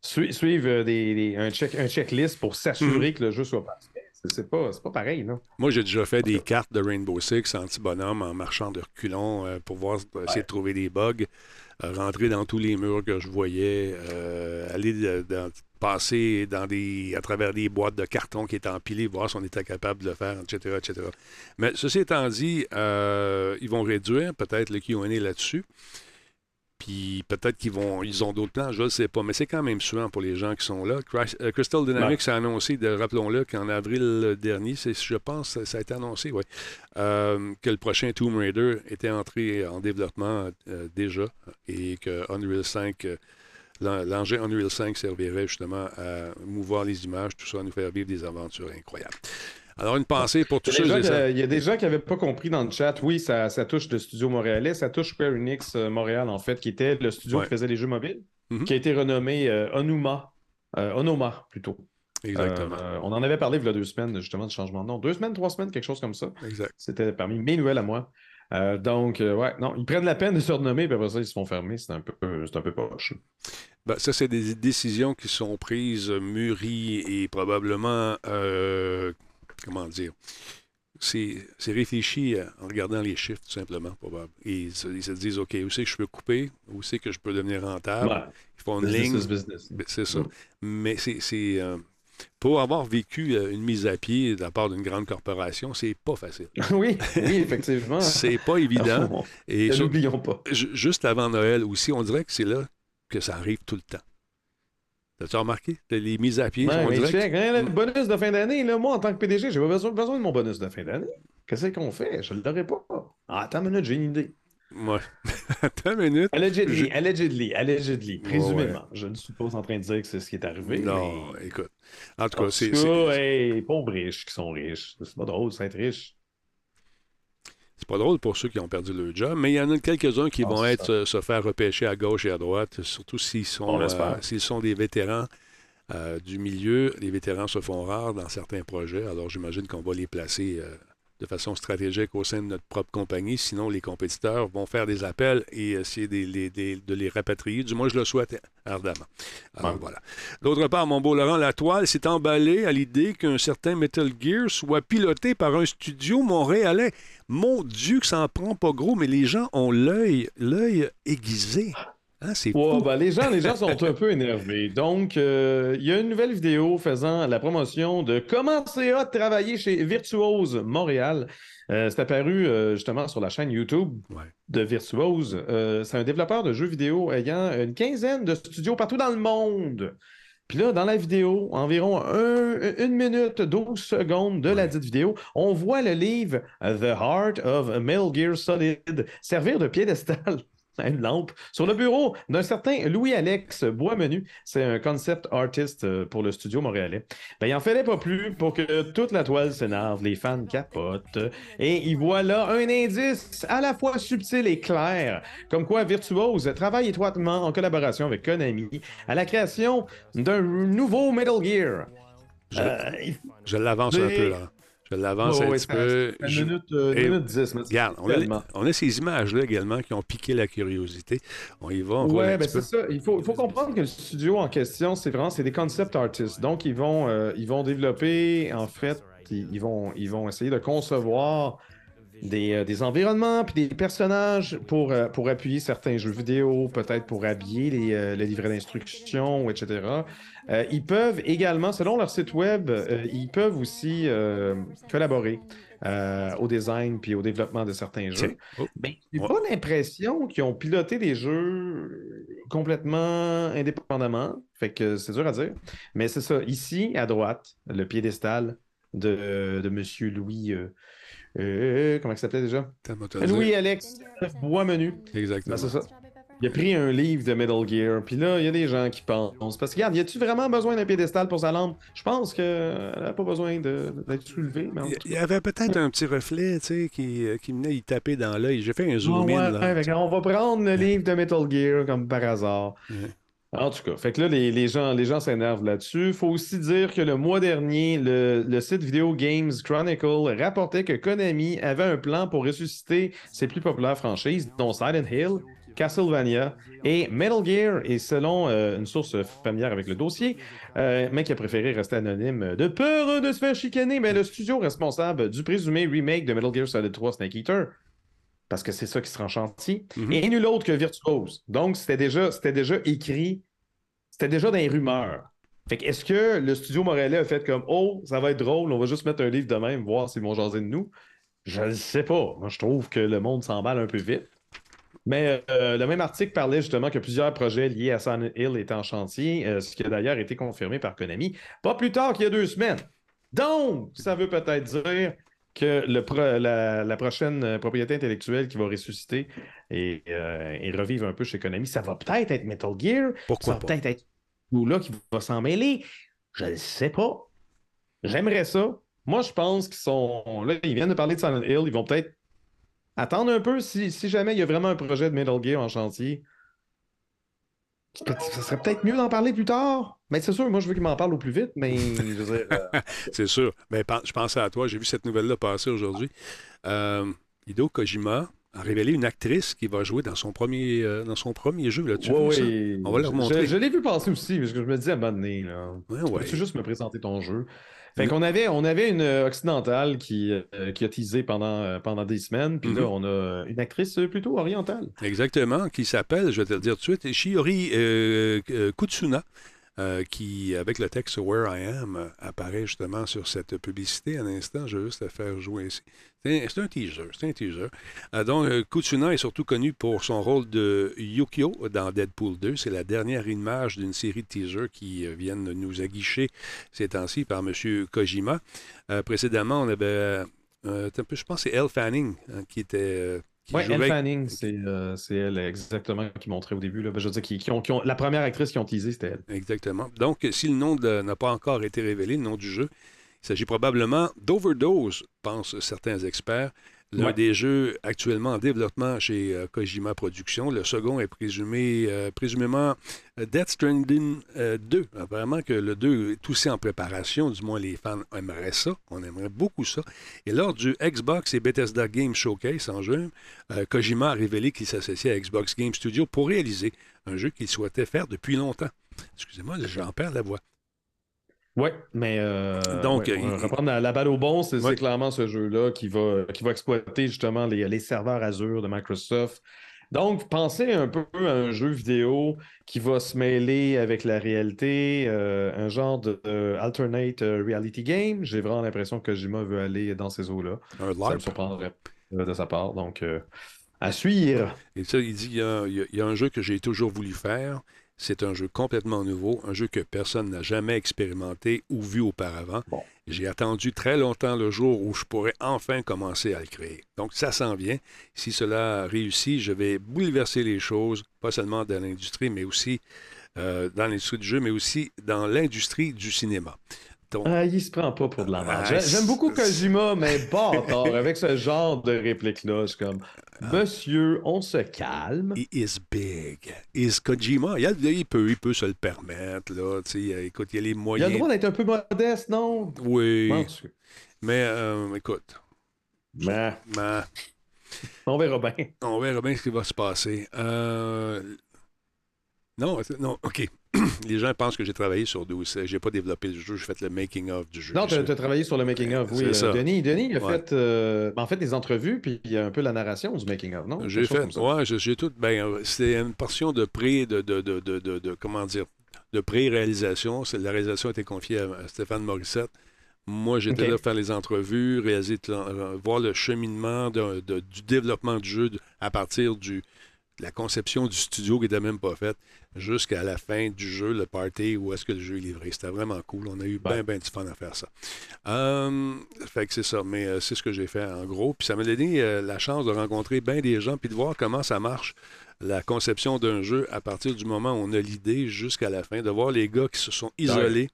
B: suivre des, un, check, un checklist pour s'assurer hmm. que le jeu soit parfait. C'est pas, pas pareil, non?
A: Moi, j'ai déjà fait des cartes de Rainbow Six anti-bonhomme en marchant de reculons euh, pour voir, essayer de trouver des bugs, euh, rentrer dans tous les murs que je voyais, euh, aller passer dans des, à travers des boîtes de carton qui étaient empilées, voir si on était capable de le faire, etc., etc. Mais ceci étant dit, ils vont réduire peut-être le QA là-dessus. Puis peut-être qu'ils vont, ils ont d'autres plans, je ne sais pas, mais c'est quand même souvent pour les gens qui sont là. Euh, Crystal Dynamics a annoncé, rappelons-le, qu'en avril dernier, je pense, ça a été annoncé, oui, euh, que le prochain Tomb Raider était entré en développement euh, déjà et que Unreal 5, l'engin Unreal 5 servirait justement à mouvoir les images, tout ça, à nous faire vivre des aventures incroyables. Alors, une pensée pour tous ceux
B: Il y a des gens qui n'avaient pas compris dans le chat. Oui, ça, touche le studio montréalais. Ça touche Square Enix euh, Montréal, en fait, qui était le studio qui faisait les jeux mobiles, mhm. qui a été renommé euh, Onuma. Euh, Onoma, plutôt.
A: Exactement.
B: on en avait parlé il y a deux semaines, justement, de changement de nom. Deux semaines, trois semaines, quelque chose comme ça.
A: Exact.
B: C'était parmi mes nouvelles à moi. donc, ouais, non, ils prennent la peine de se renommer, puis après ça, ils se font fermer. C'est un peu, c'est un peu poche.
A: Ben, ça, c'est des décisions qui sont prises, mûries et probablement comment dire, c'est réfléchi euh, en regardant les chiffres, tout simplement. Et ils se, disent, OK, où c'est que je peux couper? Où c'est que je peux devenir rentable? Ils font une ligne. Ben, c'est ça. Mm. Mais c'est... Euh, pour avoir vécu euh, une mise à pied de la part d'une grande corporation, c'est pas facile.
B: oui, oui, effectivement.
A: c'est pas évident.
B: Et n'oublions pas.
A: Juste avant Noël aussi, on dirait que c'est là que ça arrive tout le temps. T'as-tu remarqué? Les mises à pied.
B: Ouais, dirait hein, le bonus de fin d'année, moi, en tant que PDG, j'ai pas besoin, besoin, de mon bonus de fin d'année. Qu'est-ce qu'on fait? Je ne l'aurais pas. Ah, attends une minute, j'ai une idée.
A: Ouais. attends une minute.
B: Allegedly, allegedly, allegedly, présumément. Je ne suis pas en train de dire que c'est ce qui est arrivé.
A: Non, écoute. En tout cas, c'est.
B: Hey, pauvres riches qui sont riches. C'est pas drôle, c'est être riche.
A: C'est pas drôle pour ceux qui ont perdu leur job, mais il y en a quelques-uns qui ah, vont être euh, se faire repêcher à gauche et à droite, surtout s'ils sont, euh, s'ils sont des vétérans euh, du milieu. Les vétérans se font rares dans certains projets, alors j'imagine qu'on va les placer de façon stratégique au sein de notre propre compagnie. Sinon, les compétiteurs vont faire des appels et essayer de les, rapatrier. Du moins, je le souhaite ardemment. Alors, voilà. D'autre part, mon beau Laurent, la toile s'est emballée à l'idée qu'un certain Metal Gear soit piloté par un studio montréalais. Mon Dieu, que ça en prend pas gros, mais les gens ont l'œil, l'œil aiguisé. Ah, c'est
B: ben, les, gens, les gens sont un peu énervés. Donc, euh, il y a une nouvelle vidéo faisant la promotion de comment c'est hot travailler chez Virtuose Montréal. Euh, c'est apparu euh, justement sur la chaîne YouTube de Virtuose. c'est un développeur de jeux vidéo ayant une quinzaine de studios partout dans le monde. Puis là, dans la vidéo, environ une minute, 12 secondes de la dite vidéo, on voit le livre The Heart of Metal Gear Solid servir de piédestal une lampe sur le bureau d'un certain Louis-Alex Boismenu. C'est un concept artist euh, pour le studio montréalais. Ben, il en fallait pas plus pour que toute la toile s'énerve, les fans capotent. Et il voit là un indice à la fois subtil et clair, comme quoi Virtuose travaille étroitement en collaboration avec Konami à la création d'un nouveau Metal Gear.
A: Je, euh, je l'avance un peu là. Je l'avance un petit peu.
B: Une minute, euh, minute 10.
A: Regarde, on a, ces images-là également qui ont piqué la curiosité. On y va. On
B: ouais, ben c'est ça. Il faut, comprendre que le studio en question, c'est vraiment c'est des concept artists. Donc, ils vont, euh, ils vont développer, en fait, ils, vont, ils vont essayer de concevoir des, euh, des, environnements puis des personnages pour, pour appuyer certains jeux vidéo, peut-être pour habiller les, les livrets d'instruction, etc. Euh, ils peuvent également, selon leur site web, euh, ils peuvent aussi euh, collaborer au design puis au développement de certains jeux. Oh. Mais j'ai pas l'impression qu'ils ont piloté des jeux complètement indépendamment. Fait que c'est dur à dire. Mais c'est ça. Ici, à droite, le piédestal de, de Monsieur Louis. Comment il s'appelait déjà? Louis-Alex Bois-Menu.
A: Exactement.
B: Ben, c'est ça. Il a pris un livre de Metal Gear, puis là, il y a des gens qui pensent. Parce que, regarde, y a-tu vraiment besoin d'un piédestal pour sa lampe? Je pense qu'elle n'a pas besoin d'être soulevée.
A: il y avait peut-être un petit reflet, tu sais, qui, euh, qui venait y taper dans l'œil. J'ai fait un zoom
B: in. là. on va prendre le livre de Metal Gear comme par hasard. En tout cas, fait que là, les, les gens les gens s'énervent là-dessus. Il faut aussi dire que le mois dernier, le, le, site Video Games Chronicle rapportait que Konami avait un plan pour ressusciter ses plus populaires franchises, dont Silent Hill, Castlevania et Metal Gear. Et selon une source familière avec le dossier, mais qui a préféré rester anonyme de peur de se faire chicaner, mais le studio responsable du présumé remake de Metal Gear Solid 3 Snake Eater parce que c'est ça qui sera en chantier, mhm. et nul autre que Virtuose. Donc, c'était déjà, déjà écrit, c'était déjà dans les rumeurs. Fait que est-ce que le studio Morellet a fait comme Oh, ça va être drôle, on va juste mettre un livre de même, voir s'ils vont jaser de nous? Je ne sais pas. Moi, je trouve que le monde s'emballe un peu vite. Mais euh, le même article parlait justement que plusieurs projets liés à Silent Hill étaient en chantier, euh, ce qui a d'ailleurs été confirmé par Konami pas plus tard qu'il y a deux semaines. Donc, ça veut peut-être dire que le la, prochaine euh, propriété intellectuelle qui va ressusciter et, euh, revivre un peu chez Konami, ça va peut-être être Metal Gear.
A: Pourquoi
B: ça va peut-être être ou là qui va s'en mêler. Je ne sais pas. J'aimerais ça. Moi, je pense qu'ils sont. Là, ils viennent de parler de Silent Hill. Ils vont peut-être attendre un peu si, si jamais il y a vraiment un projet de Metal Gear en chantier. Ça serait peut-être mieux d'en parler plus tard. Mais c'est sûr, moi, je veux qu'il m'en parle au plus vite, mais euh,
A: c'est sûr. Mais je pensais à toi, j'ai vu cette nouvelle-là passer aujourd'hui. Euh, Hideo Kojima a révélé une actrice qui va jouer dans son premier, euh, dans son premier jeu. Là. Tu
B: oui,
A: On va le remontrer.
B: Je, l'ai vu passer aussi, parce que je me dis à un moment donné, là, tu juste me présenter ton jeu? Fait qu'on avait, on avait une occidentale qui, euh, qui a teasé pendant, euh, pendant des semaines, puis là, mhm. on a une actrice plutôt orientale.
A: Exactement, qui s'appelle, je vais te le dire tout de suite, Shiori Kutsuna. Euh, qui, avec le texte Where I Am, apparaît justement sur cette publicité. Un instant, je vais juste le faire jouer ici. C'est un, teaser. C'est un teaser. Euh, donc, euh, Kutsuna est surtout connu pour son rôle de Yukio dans Deadpool 2. C'est la dernière image d'une série de teasers qui viennent nous aguicher ces temps-ci par M. Kojima. précédemment, on avait. je pense que c'est Elle Fanning hein, qui était
B: oui, Elle Fanning, euh, c'est elle exactement qui montrait au début. Là. Ben, je veux dire, qui, ont, la première actrice qui ont teasé, c'était elle.
A: Exactement. Donc, si le nom n'a pas encore été révélé, le nom du jeu, il s'agit probablement d'Overdose, pensent certains experts. L'un des jeux actuellement en développement chez euh, Kojima Productions. Le second est présumé, euh, présumément euh, Death Stranding 2. Apparemment que le 2 est aussi en préparation, du moins les fans aimeraient ça. On aimerait beaucoup ça. Et lors du Xbox et Bethesda Game Showcase en juin, Kojima a révélé qu'il s'associait à Xbox Game Studio pour réaliser un jeu qu'il souhaitait faire depuis longtemps. Excusez-moi, j'en perds la voix.
B: Oui, mais euh, Donc, reprendre la, balle au bon, c'est clairement ce jeu-là qui va, qui va exploiter justement les, serveurs Azure de Microsoft. Donc, pensez un peu à un jeu vidéo qui va se mêler avec la réalité, euh, un genre de alternate euh, reality game. J'ai vraiment l'impression que Jima veut aller dans ces eaux-là.
A: Un
B: Ça me surprendrait de sa part. Donc, à suivre.
A: Et ça, il dit il y, y a un jeu que j'ai toujours voulu faire. C'est un jeu complètement nouveau, un jeu que personne n'a jamais expérimenté ou vu auparavant. J'ai attendu très longtemps le jour où je pourrais enfin commencer à le créer. Donc ça s'en vient. Si cela réussit, je vais bouleverser les choses, pas seulement dans l'industrie, mais aussi euh, dans l'industrie du jeu, mais aussi dans l'industrie du cinéma.
B: Ah, il se prend pas pour de la merde. Ah, j'aime beaucoup Kojima, mais bâtard, avec ce genre de réplique-là, c'est comme Monsieur, on se calme.
A: He is big. Is Kojima. Il, peut, il peut se le permettre, là. écoute, il y a les moyens.
B: Il a le droit d'être un peu modeste, non?
A: Oui. Mais euh, écoute.
B: Mais... On verra bien.
A: On verra bien ce qui va se passer. Euh... Non, non, OK. les gens pensent que j'ai travaillé sur 12. J'ai pas développé le jeu, j'ai fait le making-of du jeu.
B: Non, tu as, travaillé sur le making-of, oui. Euh, Denis, Denis a fait, euh, ben, en fait des entrevues, puis il y a un peu la narration du making-of, non?
A: J'ai fait, ouais, j'ai tout. Ben, c'est une portion de pré, de, de, de, de, comment dire, de pré-réalisation. La réalisation a été confiée à Stéphane Morissette. Moi, j'étais là pour faire les entrevues, réaliser, euh, voir le cheminement du développement du jeu à partir du, la conception du studio qui n'était même pas faite jusqu'à la fin du jeu, le party, où est-ce que le jeu est livré. C'était vraiment cool. On a eu bien, bien du fun à faire ça. Euh, fait que c'est ça. Mais euh, c'est ce que j'ai fait en gros. Puis ça m'a donné euh, la chance de rencontrer bien des gens puis de voir comment ça marche, la conception d'un jeu à partir du moment où on a l'idée jusqu'à la fin, de voir les gars qui se sont isolés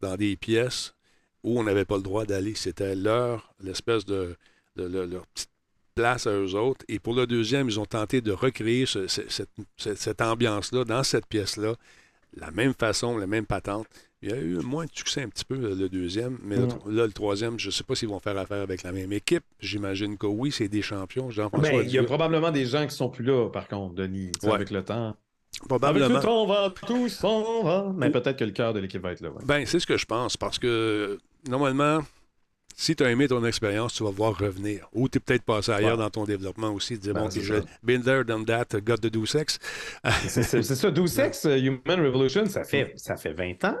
A: dans des pièces où on n'avait pas le droit d'aller. C'était leur, l'espèce de, leur petite place à eux autres. Et pour le deuxième, ils ont tenté de recréer cette, ambiance-là dans cette pièce-là, la même façon, la même patente. Il y a eu moins de succès un petit peu, le deuxième. Mais le,
B: Mm.
A: là, le troisième, je ne sais pas s'ils vont faire affaire avec la même équipe. J'imagine que oui, c'est des champions.
B: Ben, il y a probablement des gens qui sont plus là, par contre, Denis,
A: Ouais.
B: avec le temps. Avec
A: Probablement.
B: le temps, on va tous s'en va. Mais peut-être que le cœur de l'équipe va être là. ouais.
A: Ben, c'est ce que je pense, parce que normalement, si tu as aimé ton expérience, tu vas voir revenir. Ou tu es peut-être passé ailleurs
B: Ouais.
A: dans ton développement aussi, dire,
B: Ben,
A: bon,
B: ça.
A: been there, done that, got the do sex.
B: C'est ça, 12 Sex, Human Revolution, ça fait, ça fait 20 ans?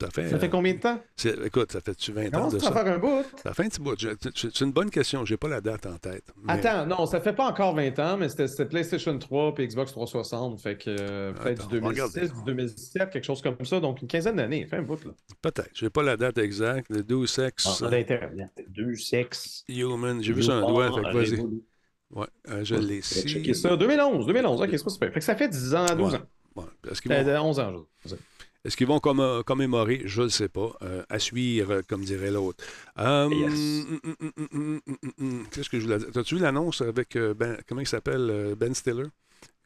A: Ça fait,
B: Ça fait
A: euh,
B: combien de temps?
A: c'est- écoute, ça fait-tu 20 ans de ça?
B: faire un bout?
A: Ça fait un petit bout. C'est une bonne question. J'ai pas la date en tête. mais-
B: Attends, non, ça fait pas encore 20 ans, mais c'était c'était PlayStation 3 puis Xbox 360. Fait que euh, peut-être
A: Attends,
B: du
A: on va regarder.
B: 2006, du 2017, quelque chose comme ça. Donc une quinzaine d'années. Fait un bout, là.
A: Peut-être. J'ai pas la date exacte. Le do sex,
B: Ah, d'Internet. Deux sexes.
A: human. J'ai vu ça un doigt. Fait que vas-y. Ouais, euh, je l'ai ici.
B: Ça. 2011, 2011. Ok, c'est pas super. Fait que ça fait 10 ans, 12
A: Ouais.
B: ans.
A: Ouais. Est-ce qu'ils
B: Euh,
A: vont,
B: de 11 ans, je.
A: Est-ce qu'ils vont comm- commémorer? Je ne sais pas. Euh, à suivre, euh, comme dirait l'autre. Euh,
B: Yes.
A: Qu'est-ce que je voulais dire? As-tu vu l'annonce avec euh, ben, comment il s'appelle? euh, Ben Stiller?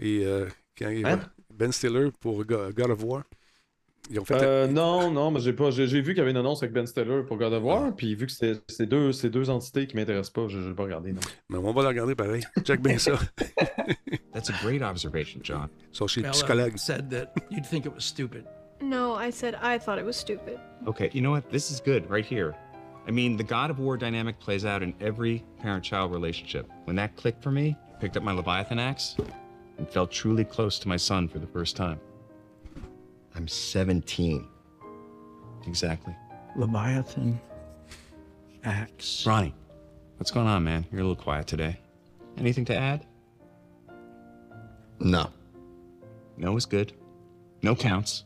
A: Et euh, quand il-
B: Hein?
A: Ben Stiller pour Go- God of War. Ils ont fait
B: Euh, non, non, mais j'ai pas. J'ai vu qu'il y avait une annonce avec Ben Stiller pour God of War, puis vu que c'est deux, deux entités qui m'intéressent pas, je ne vais pas regarder. Non.
A: Mais on va la regarder pareil. Check bien ça.
D: That's a great observation, John.
A: Sont chez le psychologue.
E: said that you'd think it was stupid.
F: No, I said I thought it was stupid.
D: Okay, you know what? This is good right here. I mean, the God of War dynamic plays out in every parent child relationship. When that clicked for me, I picked up my Leviathan axe and felt truly close to my son for the first time.
G: I'm 17.
D: Exactly.
E: Leviathan. Axe.
D: Ronnie, what's going on, man? You're a little quiet today. Anything to add?
G: No.
D: No is good. No counts.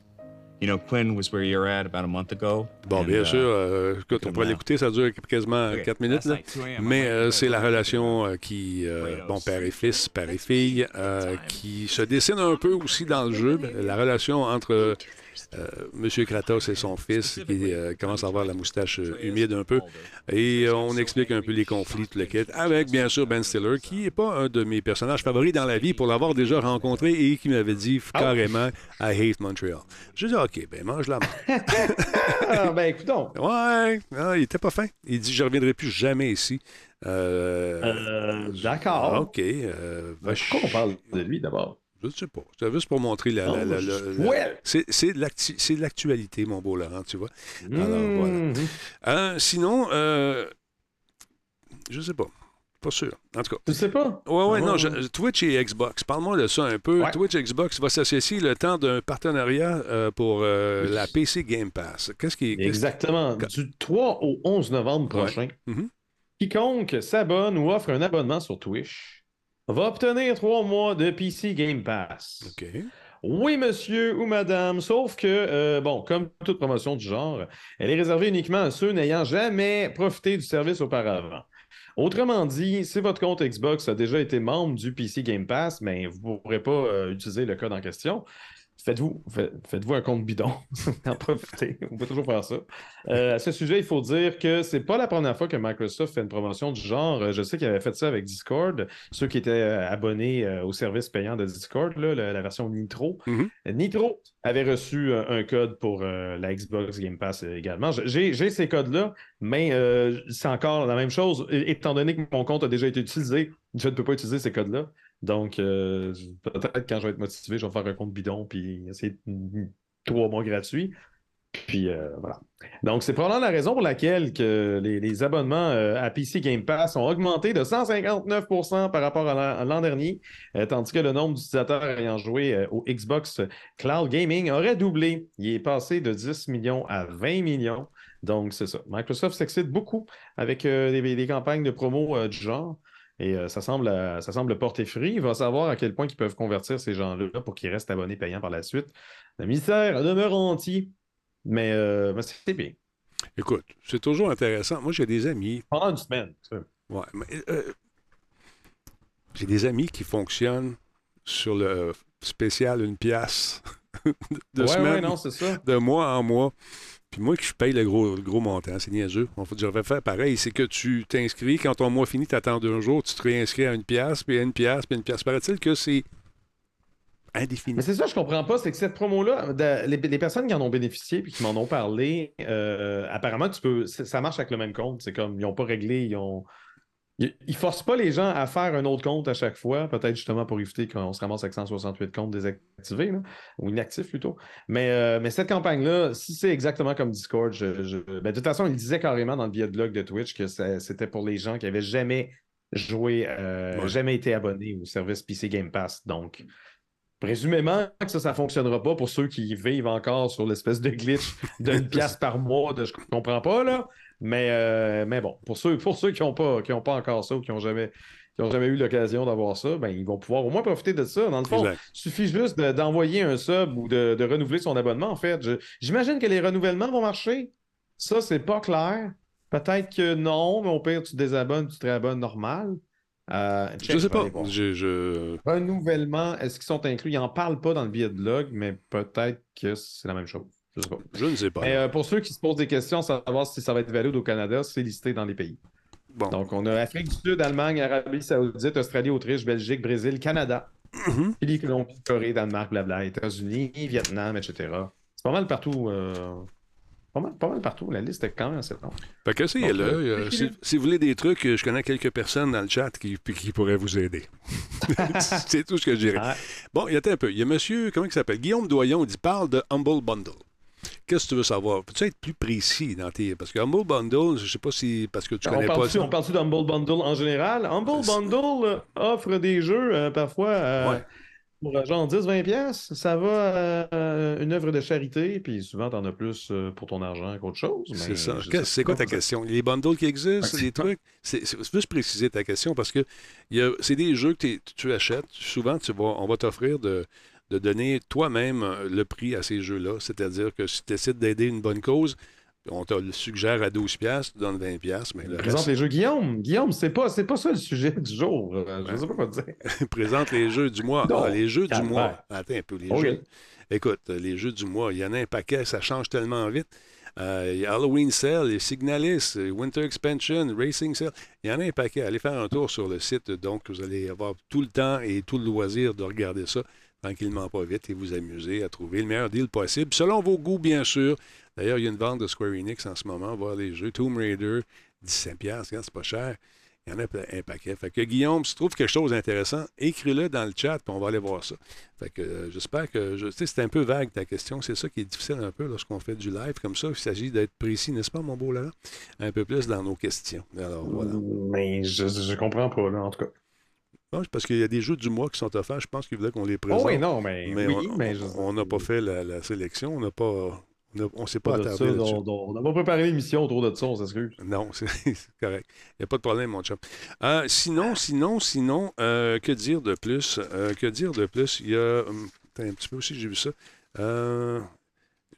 A: Bon, bien sûr. euh, écoute, on pourrait l'écouter. Ça dure quasiment
D: Ok.
A: 4 minutes. Là.
D: night, 2 a.m.,
A: Mais euh, c'est la relation euh, qui, euh, bon, père et fils, père et fille, euh, qui se dessine un peu aussi dans le jeu. La relation entre euh, M. Kratos et son fils, qui euh, commence à avoir la moustache euh, humide un peu. Et on explique un peu les conflits, tout le kit, avec bien sûr Ben Stiller, qui n'est pas un de mes personnages favoris dans la vie pour l'avoir déjà rencontré et qui m'avait dit carrément I hate Montreal. Je dis OK, ben mange la mort.
B: Ah, ben écoutons.
A: Ouais, non, il était pas fin. Il dit Je reviendrai plus jamais ici. Euh,
B: Euh, D'accord.
A: OK. euh, va
B: Pourquoi on parle de lui d'abord?
A: Je ne sais pas. C'est juste pour montrer la. la- la- la- la-
B: Ouais.
A: C'est c'est de l'actualité, mon beau Laurent, tu vois. Alors, voilà. Euh, sinon, euh, je sais pas. Pas sûr. En tout cas.
B: Tu sais pas?
A: Ouais, ouais,
B: Ah,
A: non,
B: ouais,
A: je-
B: ouais.
A: Twitch et Xbox. Parle-moi de ça un peu.
B: Ouais.
A: Twitch et Xbox va s'associer le temps d'un partenariat euh, pour euh, la PC Game Pass. Qu'est-ce qui. qu'est-ce-
B: Exactement. Du 3 au 11 novembre prochain,
A: Mhm.
B: quiconque s'abonne ou offre un abonnement sur Twitch va obtenir trois mois de PC Game Pass.
A: OK.
B: Oui, monsieur ou madame, sauf que, euh, bon, comme toute promotion du genre, elle est réservée uniquement à ceux n'ayant jamais profité du service auparavant. Autrement dit, si votre compte Xbox a déjà été membre du PC Game Pass, mais vous ne pourrez pas euh, utiliser le code en question. Faites-vous fait- faites-vous un compte bidon. en profitez. On peut toujours faire ça. Euh, à ce sujet, il faut dire que c'est pas la première fois que Microsoft fait une promotion du genre. Euh, Je sais qu'il avait fait ça avec Discord. Ceux qui étaient euh, abonnés au service payant de Discord, là, la, la version Nitro.
A: Mhm.
B: Nitro avait reçu un code pour euh, la Xbox Game Pass également. J'ai ces codes-là, mais euh, c'est encore la même chose. Étant donné que mon compte a déjà été utilisé, je ne peux pas utiliser ces codes-là. Donc, euh, peut-être quand je vais être motivé, je vais faire un compte bidon puis essayer trois mois gratuits. Puis euh, voilà. Donc, c'est probablement la raison pour laquelle que les, abonnements euh, à PC Game Pass ont augmenté de 159% par rapport à l'an- dernier, tandis que le nombre d'utilisateurs ayant joué au Xbox Cloud Gaming aurait doublé. Il est passé de 10 millions à 20 millions. Donc, c'est ça. Microsoft s'excite beaucoup avec des, des campagnes de promo du genre. Et euh, ça, semble, euh, ça semble porter fruit. Il va savoir à quel point ils peuvent convertir ces gens-là pour qu'ils restent abonnés payants par la suite. Le mystère demeure entier. Mais, euh, mais c'est bien.
A: Écoute, c'est toujours intéressant. Moi, j'ai des amis.
B: Pendant une semaine. ça.
A: Ouais, mais, j'ai des amis qui fonctionnent sur le spécial une pièce de
B: ouais,
A: semaine,
B: ouais, non, c'est ça.
A: de mois en mois. Puis moi, que je paye le gros, gros montant, c'est niaiseux. En fait, je vais faire pareil. C'est que tu t'inscris, quand ton mois finit, tu attends deux jours, tu te réinscris à une pièce, puis à une pièce, puis à une pièce. Paraît-il que c'est indéfini.
B: Mais c'est ça, je comprends pas, c'est que cette promo-là, les, personnes qui en ont bénéficié puis qui m'en ont parlé, euh, apparemment, tu peux, ça marche avec le même compte. C'est comme, ils n'ont pas réglé, ils ont. Ils, ils forcent pas les gens à faire un autre compte à chaque fois, peut-être justement pour éviter qu'on se ramasse avec 168 comptes désactivés, là, ou inactifs plutôt. Mais, euh, mais cette campagne-là, si c'est exactement comme Discord, je, je- ben, de toute façon, il disait carrément dans le billet de blog de Twitch que c'était pour les gens qui avaient jamais joué, euh,
A: Ouais.
B: jamais été abonnés au service PC Game Pass. Donc, Présumément que ça, ça fonctionnera pas pour ceux qui vivent encore sur l'espèce de glitch d'une pièce par mois de je comprends pas, là. Mais, euh, mais bon, pour ceux, pour ceux qui n'ont pas, qui ont pas encore ça ou qui n'ont jamais, qui ont jamais eu l'occasion d'avoir ça, ben, ils vont pouvoir au moins profiter de ça. Dans le fond, il suffit juste de- d'envoyer un sub ou de, de renouveler son abonnement, en fait. J'imagine que les renouvellements vont marcher. Ça, c'est pas clair. Peut-être que non, mais au pire, tu te désabonnes, tu te réabonnes normal. Euh, check,
A: Je sais pas. Je, je-
B: Renouvellement, est-ce qu'ils sont inclus? Ils n'en parlent pas dans le billet de log, mais peut-être que c'est la même chose. Je sais pas.
A: je ne sais pas.
B: Mais euh, pour ceux qui se posent des questions, savoir si ça va être valide au Canada, c'est listé dans les pays.
A: bon.
B: Donc, on a Afrique du Sud, Allemagne, Arabie Saoudite, Australie, Autriche, Belgique, Brésil, Canada,
A: Mhm.
B: Chili, Colombie, Corée, Danemark, blabla, États-Unis, Vietnam, etc. C'est pas mal partout. euh, Pas, mal, pas mal partout. La liste est quand même assez longue.
A: Fait que.
B: Donc, euh,
A: Euh, si, si vous voulez des trucs, je connais quelques personnes dans le chat qui, qui pourraient vous aider. c'est tout ce que je dirais. Bon, il y a un peu. Il y a monsieur, comment il s'appelle? Guillaume Doyon, il dit parle de Humble Bundle. Qu'est-ce que tu veux savoir? Peux-tu être plus précis dans tes. Parce que Humble Bundle, je sais pas si. Parce que tu
B: On
A: connais pas
B: parle-tu
A: ça.
B: on parle d'Humble Bundle en général? Humble Bundle euh, offre des jeux euh, parfois euh,
A: Ouais.
B: pour euh, genre 10-20$. piastres. Ça va euh, une œuvre de charité, puis souvent t'en as plus euh, pour ton argent qu'autre chose.
A: C'est ça. C'est quoi
B: pas.
A: ta question? Les bundles qui existent, les trucs? C'est juste préciser ta question parce que c'est des jeux que tu achètes. Souvent, tu vas, on va t'offrir de, de donner toi-même euh, le prix à ces jeux-là. C'est-à-dire que si tu décides d'aider une bonne cause, on te le suggère à 12$, piastres, tu donnes 20$, piastres, mais le
B: Présente
A: reste,
B: les jeux. Guillaume, Guillaume, c'est pas, c'est pas ça le sujet du jour. Je sais pas quoi te dire.
A: présente les jeux du mois.
B: Non,
A: Ah, les jeux du mois. Attends un peu. Les jeux. Écoute, euh, les jeux du mois, il y en a un paquet, ça change tellement vite. Euh, il y a Halloween a Signalis, Winter Expansion, Racing Sale. Il y en a un paquet. Allez faire un tour sur le site, donc vous allez avoir tout le temps et tout le loisir de regarder ça tranquillement pas vite et vous amuser à trouver le meilleur deal possible, selon vos goûts, bien sûr. D'ailleurs, il y a une vente de Square Enix en ce moment, voir les jeux. Tomb Raider, 17$, piastres, regarde, c'est pas cher. Il y en a un paquet. Fait que Guillaume, si tu trouves quelque chose d'intéressant, écris-le dans le chat, puis on va aller voir ça. Fait que euh, j'espère que. Tu sais, c'est un peu vague ta question. C'est ça qui est difficile un peu lorsqu'on fait du live comme ça. Il s'agit d'être précis, n'est-ce pas, mon beau là? Un peu plus dans nos questions. Alors voilà.
B: Mais je, je comprends pas, là, en tout cas.
A: C'est parce qu'il y a des jeux du mois qui sont offerts. Je pense qu'il voulait qu'on les présente.
B: Oh oui, non, mais,
A: Mais
B: oui,
A: on-
B: mais je-
A: on n'a pas fait la, la sélection. On n'a pas. On ne s'est pas attardé
B: ça. On, n'a pas préparé l'émission autour de ça, on s'excuse.
A: Non, c'est correct. Il n'y a pas de problème, mon chum. Euh, sinon, sinon, sinon, euh, que dire de plus? Euh, que dire de plus? Il y a. hum, un petit peu aussi, j'ai vu ça.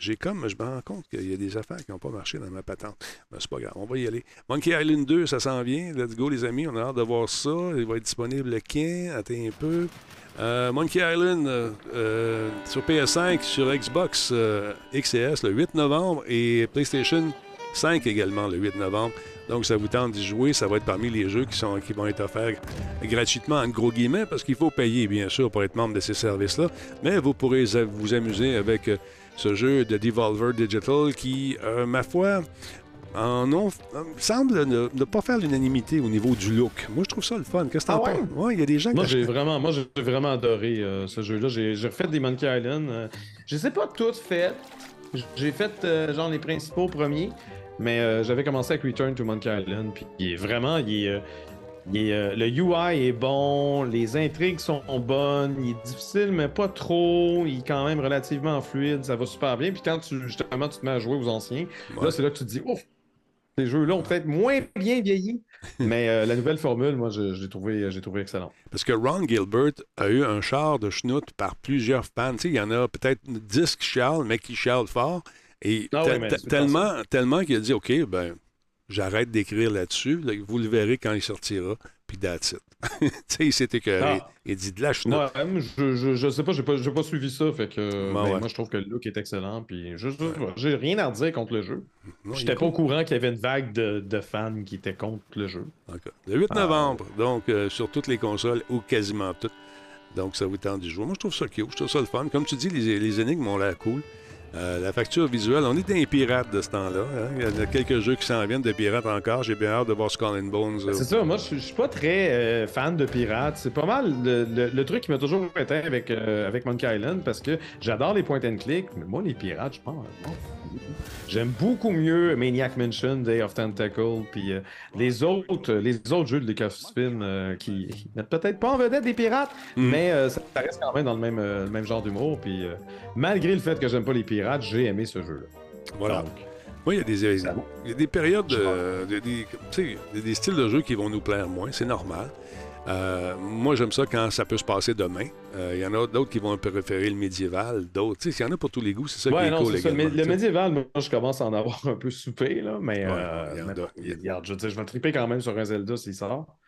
A: J'ai comme. Je me rends compte qu'il y a des affaires qui n'ont pas marché dans ma patente. Mais c'est pas grave, on va y aller. Monkey Island 2, ça s'en vient. Let's go, les amis. On a hâte de voir ça. Il va être disponible quand? Attends un peu. Euh, Monkey Island euh, euh, sur PS5, sur Xbox XS le 8 novembre et PlayStation 5 également le 8 novembre. Donc, ça vous tente d'y jouer. Ça va être parmi les jeux qui, sont, qui vont être offerts gratuitement, en gros guillemets, parce qu'il faut payer, bien sûr, pour être membre de ces services-là. Mais vous pourrez vous amuser avec ce jeu de Devolver Digital qui, euh, ma foi, en ont- euh, semble ne, ne pas faire l'unanimité au niveau du look. Moi, je trouve ça le fun. Qu'est-ce que t'en
B: Ah ouais?
A: penses? Ouais, il y a des gens qui
B: Moi, j'ai vraiment, moi, j'ai vraiment adoré euh, ce jeu-là. J'ai j'ai refait des Monkey Island. euh, je sais pas toutes faites. J'ai fait euh, genre les principaux premiers, mais euh, j'avais commencé avec Return to Monkey Island. Puis vraiment, il est, euh, il est, euh, le UI est bon, les intrigues sont bonnes, il est difficile mais pas trop, il est quand même relativement fluide, ça va super bien. Puis quand tu justement tu te mets à jouer aux anciens,
A: Ouais.
B: là c'est là que tu te dis ouf, ces jeux-là ont peut-être moins bien vieilli, mais euh, la nouvelle formule, moi je, je l'ai trouvé, j'ai trouvé excellent.
A: Parce que Ron Gilbert a eu un char de schnout par plusieurs fans. Il y en a peut-être 10 qui chialent, mais qui chialent fort. Et
B: Ah ouais,
A: tellement, tellement qu'il a dit OK, ben, j'arrête d'écrire là-dessus. Là, vous le verrez quand il sortira. Puis that's it. tu sais, il s'est écœuré.
B: Ah.
A: Il dit de la.
B: Moi, euh, je, je, je sais pas, j'ai pas, pas suivi ça, fait que
A: ben, ouais.
B: moi je trouve que le look est excellent, puis j'ai rien à redire contre le jeu. J'étais pas au courant qu'il y avait une vague de, de fans qui étaient contre le jeu.
A: Le 8
B: Ah.
A: novembre, donc euh, sur toutes les consoles ou quasiment toutes. Donc, ça vous tente d'y jouer. Moi, je trouve ça cute, je trouve ça le fun. Comme tu dis, les, les énigmes ont l'air cool. Euh, la facture visuelle, on est des pirates de ce temps-là. hein. Il y a quelques jeux qui s'en viennent de pirates encore. J'ai bien hâte de voir Skull and Bones. euh,
B: C'est ça, moi je suis pas très euh, fan de pirates. C'est pas mal le, le- le truc qui m'a toujours été avec, euh, avec Monkey Island parce que j'adore les point and click, mais moi les pirates, je pense. J'aime beaucoup mieux Maniac Mansion, Day of Tentacle, puis les autres les autres jeux de Lucasfilm qui, qui mettent peut-être pas en vedette des pirates,
A: Mm.
B: mais ça, reste quand même dans le même, le même genre d'humour. Puis malgré le fait que j'aime pas les pirates, j'ai aimé ce jeu-là.
A: Voilà.
B: Donc,
A: Moi, il y a des, il y a des périodes, de- de- des, des- des styles de jeu qui vont nous plaire moins, c'est normal. Euh, moi, j'aime ça quand ça peut se passer demain. Euh, Il y en a d'autres qui vont préférer le médiéval, d'autres. Il y en a pour tous les goûts, c'est ça qui
B: Ouais,
A: est
B: non,
A: cool
B: c'est ça. Le, médiéval, moi, je commence à en avoir un peu soupé, là, mais
A: Ouais,
B: euh,
A: il
B: regarde, je veux dire, je vais triper quand même sur un Zelda s'il sort.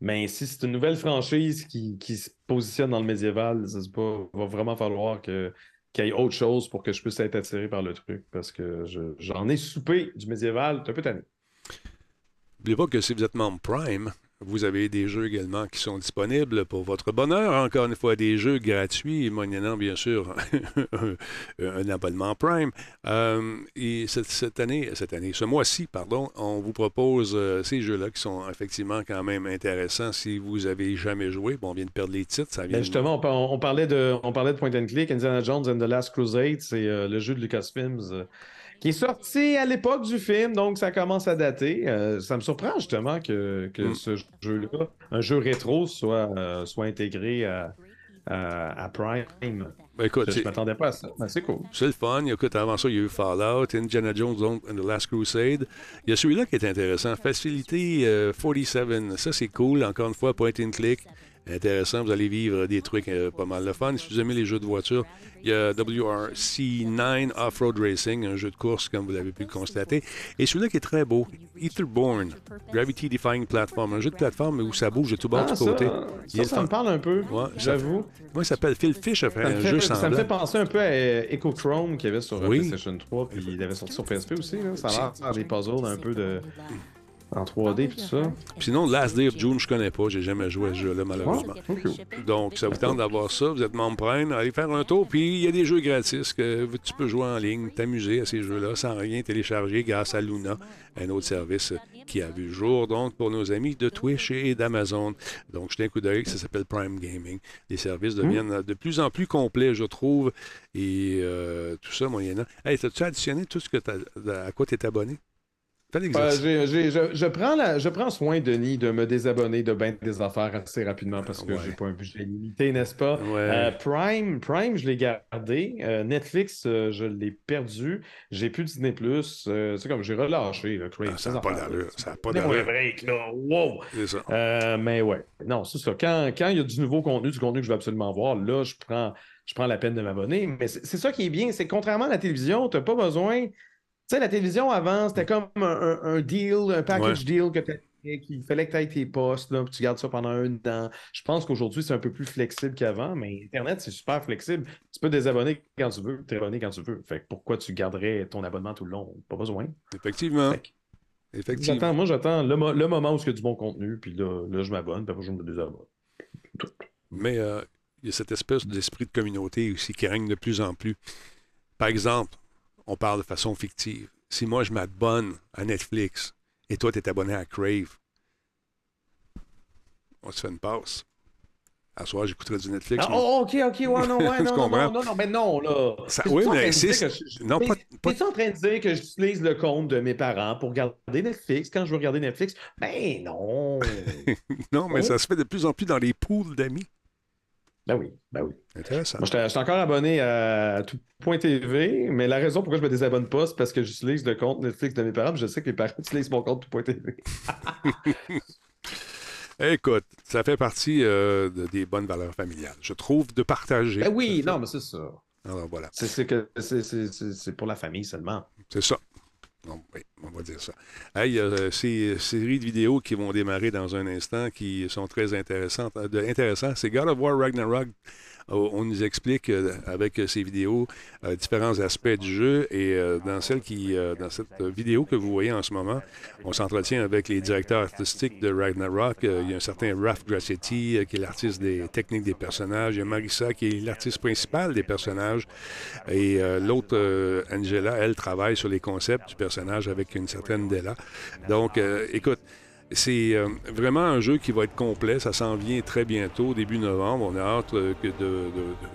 B: Mais si c'est une nouvelle franchise qui, qui se positionne dans le médiéval, pas, va vraiment falloir que, qu'il y ait autre chose pour que je puisse être attiré par le truc, parce que je- j'en ai soupé du médiéval, un peu tanné.
A: N'oubliez pas que si vous êtes membre Prime, vous avez des jeux également qui sont disponibles pour votre bonheur. Encore une fois, des jeux gratuits, moyennant bien sûr un, abonnement Prime. Euh, et cette, cette année, cette année, ce mois-ci, pardon, on vous propose euh, ces jeux-là qui sont effectivement quand même intéressants si vous avez jamais joué. Bon, on vient de perdre les titres, ça vient.
B: Ben
A: de-
B: justement, on, par- on parlait de, on parlait de Point and Click, Indiana Jones and the Last Crusade, c'est euh, le jeu de Lucasfilms qui est sorti à l'époque du film, donc ça commence à dater. Euh, ça me surprend justement que, que
A: Mm.
B: ce jeu-là, un jeu rétro, soit, euh, soit intégré à, à- à Prime.
A: Ben, écoute,
B: Je,
A: c'est-
B: m'attendais pas à ça. Ben, c'est cool.
A: C'est le fun. Écoute, avant ça, il y a eu Fallout, Indiana Jones and the Last Crusade. Il y a celui-là qui est intéressant. Facilité euh, 47. Ça, c'est cool. Encore une fois, point and click. Intéressant. Vous allez vivre des trucs euh, pas mal de fun. Si vous aimez les jeux de voiture, il y a WRC9 Off-Road Racing, un jeu de course, comme vous l'avez pu le constater. Et celui-là qui est très beau, Etherborn, Gravity Defying Platform. Un jeu de plateforme où ça bouge de tout bord,
B: Ah,
A: de
B: ça,
A: côté.
B: ça, ça me parle un peu,
A: Ouais,
B: j'avoue.
A: Comment il s'appelle? Phil Fish a fait
B: Ça
A: un
B: me,
A: jeu
B: fait, ça me fait penser un peu à euh, Echo Chrome qu'il y avait sur
A: Oui.
B: PlayStation 3, puis il avait sorti sur PSP aussi. Là. Ça a l'air des puzzles un peu de... en 3D et tout ça.
A: Sinon, Last Day of June, je connais pas. J'ai jamais joué à ce jeu-là, malheureusement. Donc, ça vous tente d'avoir ça. Vous êtes membre Prime, allez faire un tour. Puis, il y a des jeux gratis que tu peux jouer en ligne, t'amuser à ces jeux-là sans rien télécharger grâce à Luna, un autre service qui a vu le jour, donc, pour nos amis de Twitch et d'Amazon. Donc, jetez un coup d'œil, ça s'appelle Prime Gaming. Les services deviennent de plus en plus complets, je trouve. Et euh, tout ça, moyennant. Hey, t'as-tu additionné tout ce que t'as, à quoi tu es abonné?
B: Euh, je, je prends la- je prends soin, Denis, de me désabonner de bien des affaires assez rapidement parce que
A: Ouais.
B: j'ai pas un budget limité, n'est-ce pas?
A: Ouais.
B: Euh, Prime, Prime, je l'ai gardé. Euh, Netflix, je l'ai perdu. J'ai plus Disney Plus. C'est comme j'ai relâché. Crave,
A: Ah, ça n'a pas d'allure. Ça n'a pas d'allure.
B: break, là. Wow!
A: C'est ça.
B: Mais ouais, non, c'est ça. Quand, quand il y a du nouveau contenu, du contenu que je veux absolument voir, là, je prends, je prends la peine de m'abonner. Mais c'est c'est ça qui est bien, c'est que contrairement à la télévision, tu n'as pas besoin. Tu sais, la télévision avant, c'était comme un, deal, un package deal que tu qu'il fallait que tu ailles tes postes, là, puis tu gardes ça pendant un an. Je pense qu'aujourd'hui, c'est un peu plus flexible qu'avant, mais Internet, c'est super flexible. Tu peux désabonner quand tu veux, t'abonner quand tu veux. Fait que pourquoi tu garderais ton abonnement tout le long? Pas besoin.
A: Effectivement.
B: Fait que
A: Effectivement.
B: J'attends, moi, j'attends le, mo- le moment où il y a du bon contenu, puis là, là je m'abonne, puis après, je me désabonne.
A: Mais euh, il y a cette espèce d'esprit de communauté aussi qui règne de plus en plus. Par exemple, on parle de façon fictive. Si moi, je m'abonne à Netflix et toi, tu es abonné à Crave, on se fait une passe. À soir, j'écouterai du Netflix.
B: Ah,
A: mais-
B: oh, ok, ok, ouais, non, ouais, non, non, non, non, non, mais non, là.
A: Ça- oui, mais c'est-
B: je-
A: non, pas- pas-
B: T'es-tu en train de dire que j'utilise le compte de mes parents pour regarder Netflix quand je veux regarder Netflix? Ben non.
A: non, mais
B: Oh.
A: ça se fait de plus en plus dans les pools d'amis.
B: Ben oui, ben oui.
A: Intéressant.
B: Moi, j'étais j'étais encore abonné à tout.tv, mais la raison pourquoi je me désabonne pas, c'est parce que j'utilise le compte Netflix de mes parents, puis je sais que mes parents utilisent mon compte tout.tv.
A: Écoute, ça fait partie euh, de- des bonnes valeurs familiales. Je trouve de partager.
B: Ben oui, non, mais c'est ça.
A: Alors voilà,
B: c'est pour la famille seulement.
A: c'est ça. Donc, oui. On va dire ça. Il y a euh, ces séries de vidéos qui vont démarrer dans un instant qui sont très intéressantes. Euh, de- intéressant. C'est God of War Ragnarok. Oh, On nous explique euh, avec euh, ces vidéos euh, différents aspects du jeu et euh, dans celle qui euh, dans cette vidéo que vous voyez en ce moment, on s'entretient avec les directeurs artistiques de Ragnarok. Euh, il y a un certain Raph Grassetti euh, qui est l'artiste des techniques des personnages. Il y a Marissa qui est l'artiste principal des personnages et euh, l'autre euh, Angela, elle travaille sur les concepts du personnage avec une certaine Della. Donc, euh, écoute. C'est euh, vraiment un jeu qui va être complet. Ça s'en vient très bientôt, début novembre. On a hâte euh, de,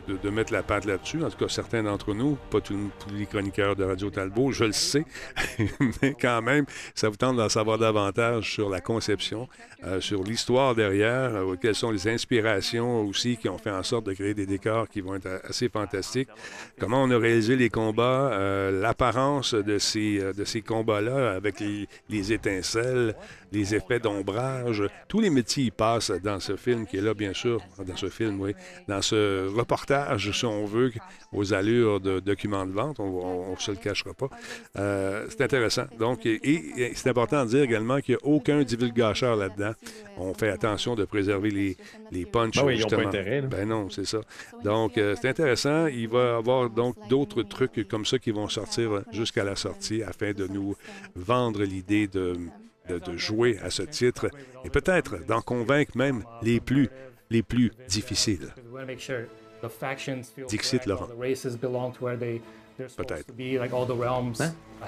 A: de- de- mettre la patte là-dessus. En tout cas, certains d'entre nous, pas tous, les chroniqueurs de Radio Talbot, je le sais. Mais quand même, ça vous tente d'en savoir davantage sur la conception, euh, sur l'histoire derrière, quelles sont les inspirations aussi qui ont fait en sorte de créer des décors qui vont être assez fantastiques. Comment on a réalisé les combats, l'apparence de ces, de ces combats-là avec les, les étincelles, les effets d'ombrage. Tous les métiers y passent dans ce film qui est là, bien sûr, dans ce film, oui, dans ce reportage, si on veut, aux allures de documents de vente. On ne se le cachera pas. Euh, c'est intéressant. Donc, et, et c'est important de dire également qu'il n'y a aucun divulgateur là-dedans. On fait attention de préserver les, les punchs.
B: Ah oui, ils n'ont pas intérêt, là.
A: Ben non, c'est ça. Donc, euh, c'est intéressant. Il va y avoir donc d'autres trucs comme ça qui vont sortir jusqu'à la sortie afin de nous vendre l'idée de, de, de jouer à ce titre et peut-être d'en convaincre même les plus, les plus difficiles.
H: Dixit Laurent.
A: Peut-être.
H: Peut-être.
A: Ah.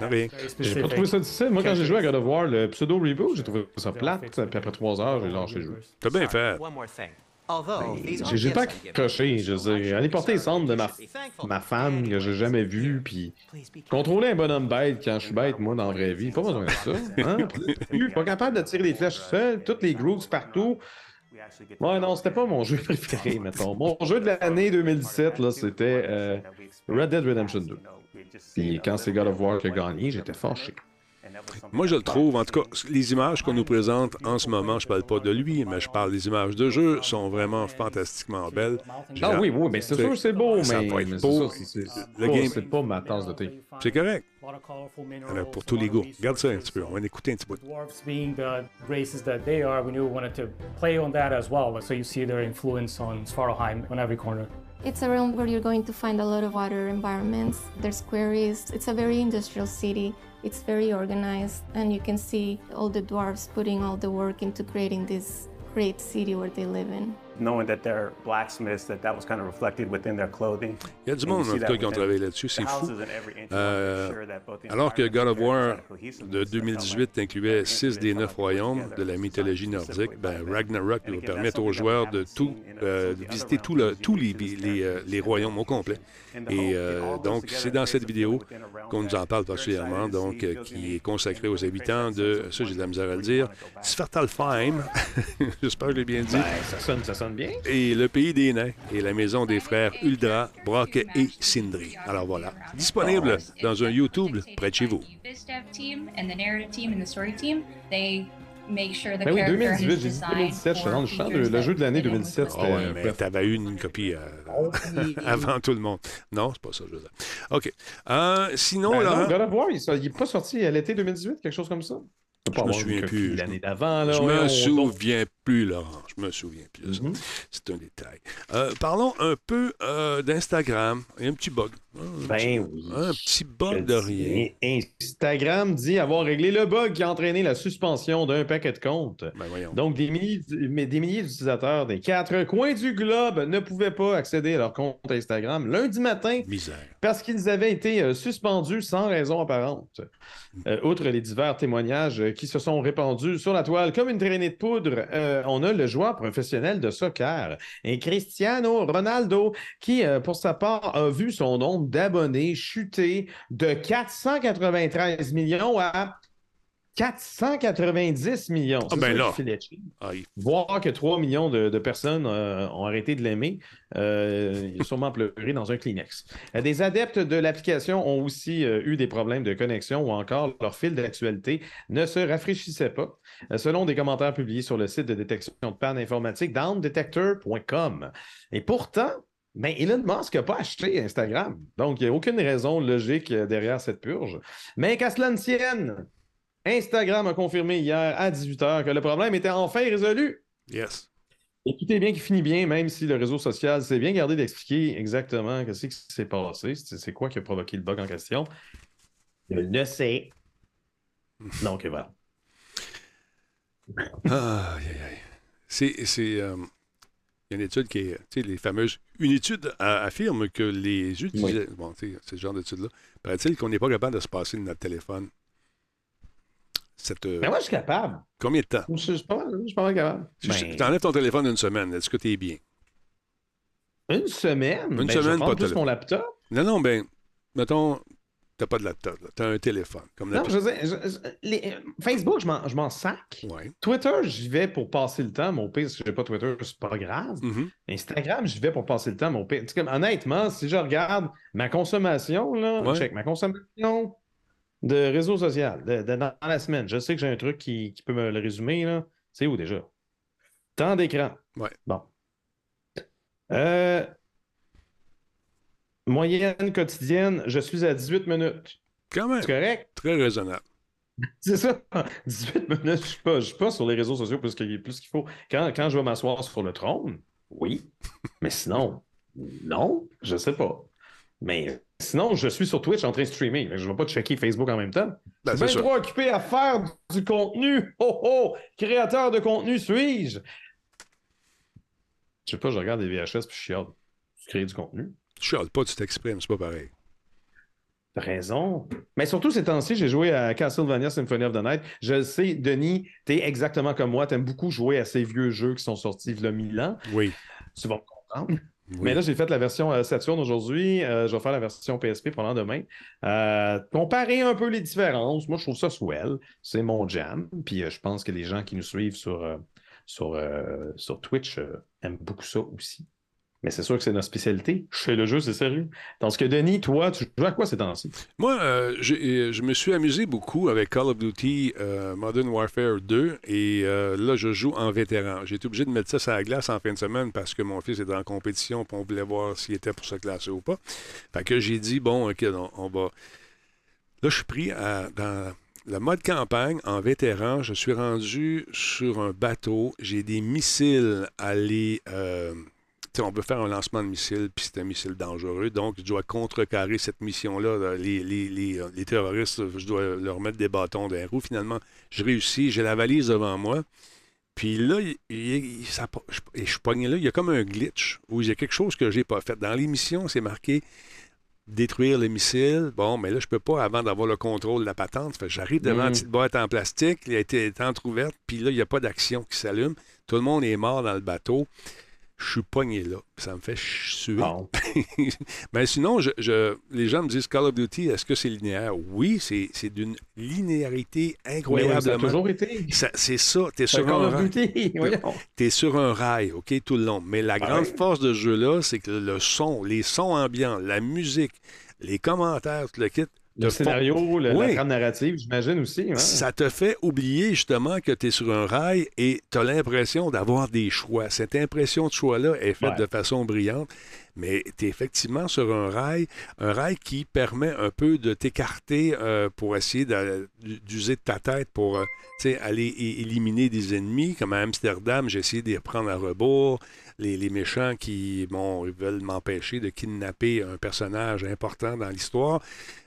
B: J'ai pas trouvé ça difficile. Moi, quand j'ai joué à God of War, le pseudo reboot, j'ai trouvé ça plate. Puis après trois heures, j'ai lâché le jeu.
A: T'as bien fait.
B: J'ai j'ai pas accroché. Je veux dire, aller porter les cendres de ma, ma femme que j'ai jamais vue, puis contrôler un bonhomme bête quand je suis bête, moi, dans la vraie vie, pas besoin de ça. Hein? Pas capable de tirer des flèches seul, toutes les grooves partout. Ouais, non, c'était pas mon jeu préféré, mettons. Mon jeu de l'année 2017, là, c'était euh, Red Dead Redemption 2. Puis quand c'est God of War qui a gagné, j'étais fâché.
A: Moi, je le trouve, en tout cas, les images qu'on nous présente en ce moment, je parle pas de lui, mais je parle des images de jeu, sont vraiment fantastiquement belles.
B: Ah oui, oui, mais c'est sûr, c'est beau,
A: ça
B: mais,
A: va être beau. Le game-
B: c'est pas ma tasse de thé.
A: C'est correct. Alors, pour tous les goûts. Regarde ça un petit peu. On va en écouter un petit
H: being the races that they are, we knew we wanted to play on that as well. So you see their influence on Svartalheim on every corner.
I: It's a realm where you're going to find a lot of water environments. There's quarries. It's a very industrial city. It's very organized, and you can see all the dwarves putting all the work into creating this great city where they live in.
J: Knowing that they're blacksmiths, that that was kind of reflected within their clothing.
A: Il y a du monde, en tout cas, qui ont travaillé là-dessus. C'est fou. Euh, alors que God of War de
J: that felt
A: 2018 incluait six des neuf royaumes de la mythologie nordique, ben, Ragnarok va permettre aux joueurs de tout, euh, de visiter tout le- tous les, les, euh, les royaumes au complet. Et euh, donc, c'est dans cette vidéo qu'on nous en parle particulièrement, donc, qui est consacrée aux habitants de, ça j'ai de la misère à le dire, Svartalfheim, j'espère que je l'ai bien dit,
B: ça sonne, ça sonne bien.
A: et le pays des nains et la maison des frères Uldra, Brock et Sindri. Alors voilà, disponible dans un YouTube près de chez vous.
K: This dev team and the narrative team and the story team, they make sure the
B: Ben oui,
K: character
B: 2018,
K: is
B: j'ai dit
K: designed
B: 2017, je suis
K: for
B: dans le jeu de l'année
K: fit in
B: 2017,
K: with
A: Ah
B: c'était...
A: ouais, mais t'avais eu une copie euh, avant tout le monde. Non, c'est pas ça, je veux dire. OK. Euh, sinon,
B: Ben
A: Laurent,
B: non, God of War, il n'est pas sorti à l'été 2018, quelque chose comme ça? Je
A: me souviens plus.
B: L'année d'avant, là.
A: je me souviens plus, Laurent. Je me souviens plus.
B: Mhm.
A: C'est un détail. Euh, parlons un peu euh, d'Instagram. Il y a un petit bug. Un
B: Ben
A: petit-
B: oui.
A: Un petit
B: Je
A: bug de rien.
B: Instagram dit avoir réglé le bug qui a entraîné la suspension d'un paquet de comptes.
A: Ben voyons.
B: Donc, des milliers, des milliers d'utilisateurs des quatre coins du globe ne pouvaient pas accéder à leur compte Instagram lundi matin
A: Misère.
B: parce qu'ils avaient été euh, suspendus sans raison apparente. Euh, outre les divers témoignages qui se sont répandus sur la toile comme une traînée de poudre, euh, on a le joueur professionnel de soccer, un Cristiano Ronaldo, qui, euh, pour sa part, a vu son nombre d'abonnés chuter de 493 millions à 490 millions.
A: Ah ben là.
B: Voir que 3 millions de, de personnes euh, ont arrêté de l'aimer, euh, il a sûrement pleuré dans un Kleenex. Euh, Des adeptes de l'application ont aussi euh, eu des problèmes de connexion ou encore leur fil d'actualité ne se rafraîchissait pas, selon des commentaires publiés sur le site de détection de panne informatique downdetector.com. Et pourtant, ben, Elon Musk n'a pas acheté Instagram. Donc, il n'y a aucune raison logique derrière cette purge. Mais qu'à cela ne tienne, Instagram a confirmé hier à 18h que le problème était enfin résolu.
A: Yes.
B: Écoutez bien qui finit bien, même si le réseau social s'est bien gardé d'expliquer exactement ce qui s'est passé. C'est quoi qui a provoqué le bug en question? Je le sais. Donc voilà.
A: Ah, aïe, aïe, aïe. C'est. euh, il y a une étude qui est. Tu sais, les fameuses. Une étude a- affirme que les utilisateurs. Bon, tu sais, ce genre d'étude-là. Paraît-il qu'on n'est pas capable de se passer de notre téléphone. Cette, euh,
B: Mais moi, je suis capable.
A: Combien de temps?
B: Je je suis pas je suis pas mal capable.
A: Si
B: Ben,
A: tu enlèves ton téléphone une semaine, est-ce que tu es bien?
B: Une semaine?
A: Une
B: Ben, je
A: semaine,
B: prendre
A: pas de
B: plus mon laptop.
A: Non, non, ben, mettons, t'as pas de laptop, tu as un téléphone. Comme
B: Non, je veux dire, je- je- les- Facebook, je m'en- je m'en sac.
A: Ouais.
B: Twitter, j'y vais pour passer le temps. Mon pire, si j'ai pas Twitter, c'est pas grave.
A: Mhm.
B: Instagram, j'y vais pour passer le temps. Mon pire. Tu sais, comme, honnêtement, si je regarde ma consommation, là,
A: Ouais.
B: check ma consommation de réseau social de- de- dans la semaine, je sais que j'ai un truc qui, qui peut me le résumer. là. C'est où déjà? Temps d'écran.
A: Ouais.
B: Bon. Euh, Moyenne quotidienne, je suis à 18 minutes.
A: Quand même.
B: C'est correct?
A: Très raisonnable.
B: C'est ça. 18 minutes, je suis pas, je suis pas sur les réseaux sociaux plus qu'il plus qu'il faut. Quand, quand je vais m'asseoir sur le trône, oui. Mais sinon, non, je sais pas. Mais sinon, je suis sur Twitch en train de streamer. Je ne vais pas checker Facebook en même temps.
A: Ben,
B: je suis bien trop occupé à faire du contenu. Oh oh! Créateur de contenu suis-je? Je sais pas, je regarde des VHS puis je chiale. Tu crées du contenu.
A: Tu chiales pas, tu t'exprimes, c'est pas pareil.
B: T'as raison. Mais surtout ces temps-ci, j'ai joué à Castlevania Symphony of the Night. Je le sais, Denis, t'es exactement comme moi. T'aimes beaucoup jouer à ces vieux jeux qui sont sortis il y a mille ans.
A: Oui.
B: Tu vas me comprendre. Mais là, j'ai fait la version euh, Saturn aujourd'hui. Euh, je vais faire la version PSP pendant demain. Euh, comparer un peu les différences. Moi, je trouve ça swell. C'est mon jam. Puis euh, je pense que les gens qui nous suivent sur, sur, sur Twitch aiment beaucoup ça aussi. Mais c'est sûr que c'est notre spécialité. Je fais le jeu, c'est sérieux. Tandis que Denis, toi, tu joues à quoi ces temps-ci?
A: Moi, euh, j'ai- je me suis amusé beaucoup avec Call of Duty euh, Modern Warfare 2 et euh, là, je joue en vétéran. J'ai été obligé de mettre ça sur la glace en fin de semaine parce que mon fils était en compétition et on voulait voir s'il était pour se classer ou pas. Fait que j'ai dit, bon, OK, on, on va. Là, je suis pris à- dans le mode campagne en vétéran. Je suis rendu sur un bateau. J'ai des missiles à euh, sais, on peut faire un lancement de missile, puis c'est un missile dangereux. Donc, je dois contrecarrer cette mission-là. là. Les, les- les, euh, les terroristes, je dois leur mettre des bâtons dans les roues. Finalement, je réussis. J'ai la valise devant moi. Puis là, il- il- il- ça, je, je suis pogné là. Il y a comme un glitch où il y a quelque chose que j'ai pas fait. Dans l'émission, c'est marqué détruire le missile. Bon, mais là, je peux pas avant d'avoir le contrôle de la patente. Fait j'arrive devant
B: Mm.
A: une petite boîte en plastique, il a été entrouverte, puis là, il n'y a pas d'action qui s'allume. Tout le monde est mort dans le bateau. Je suis pogné là. Ça me fait suer. Mais sinon, je, je- les gens me disent Call of Duty, est-ce que c'est linéaire? Oui, c'est c'est d'une linéarité incroyablement.
B: ça a toujours été.
A: C'est ça. Tu es
B: C'est
A: sur
B: Call
A: un
B: of
A: rail. T'es sur un rail, OK, tout le long. Mais la grande
B: Ouais.
A: force de ce jeu-là, c'est que le son, les sons ambiants, la musique, les commentaires, tout le kit.
B: Le scénario, le-
A: Oui.
B: la trame narrative, j'imagine aussi. hein.
A: Ça te fait oublier justement que tu es sur un rail et tu as l'impression d'avoir des choix. Cette impression de choix-là est faite
B: Ouais.
A: de façon brillante, mais tu es effectivement sur un rail, un rail qui permet un peu de t'écarter euh, pour essayer d'user de ta tête pour euh, aller éliminer des ennemis. Comme à Amsterdam, j'ai essayé de les reprendre à rebours. Les, les méchants qui bon, ils veulent m'empêcher de kidnapper un personnage important dans l'histoire.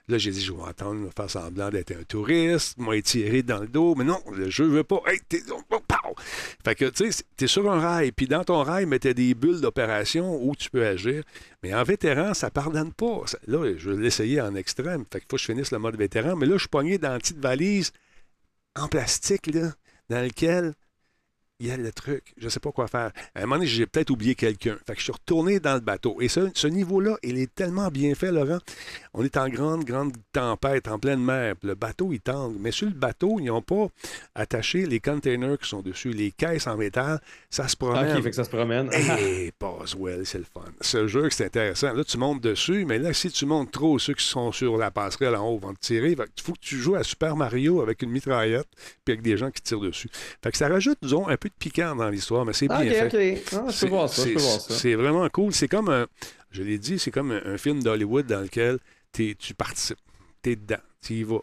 A: Là, j'ai dit, je vais attendre, me faire semblant d'être un touriste, moi tiré dans le dos, mais non, le jeu veut pas. Hey, t'es... Fait que, tu sais, t'es sur un rail, puis dans ton rail, t'as des bulles d'opération où tu peux agir. Mais en vétéran, ça pardonne pas. Là, je vais l'essayer en extrême. Fait qu'il faut que je finisse le mode vétéran. Mais là, je suis pogné dans une petite valise en plastique, là, dans lequel il y a le truc. Je ne sais pas quoi faire. À un moment donné, j'ai peut-être oublié quelqu'un. Fait que je suis retourné dans le bateau. Et ce, ce niveau-là, il est tellement bien fait, Laurent. On est en grande, grande tempête, en pleine mer. Le bateau, il tangue. Mais sur le bateau, ils n'ont pas attaché les containers qui sont dessus, les caisses en métal. Ça se promène.
B: Ah, OK, fait que ça se promène.
A: Et Boswell, c'est le fun. Ce jeu, c'est intéressant. Là, tu montes dessus, mais là, si tu montes trop, ceux qui sont sur la passerelle en haut vont te tirer. Fait que Il faut que tu joues à Super Mario avec une mitraillette puis avec des gens qui tirent dessus. Fait que ça rajoute, disons, un peu de piquant dans l'histoire, mais c'est bien
B: OK,
A: fait.
B: OK. Ah, je
A: C'est-
B: peux voir ça, je peux
A: c'est-
B: voir ça.
A: C'est vraiment cool. C'est comme un, je l'ai dit, c'est comme un, un film d'Hollywood dans lequel t'es- tu participes. Tu es dedans. Tu y vas.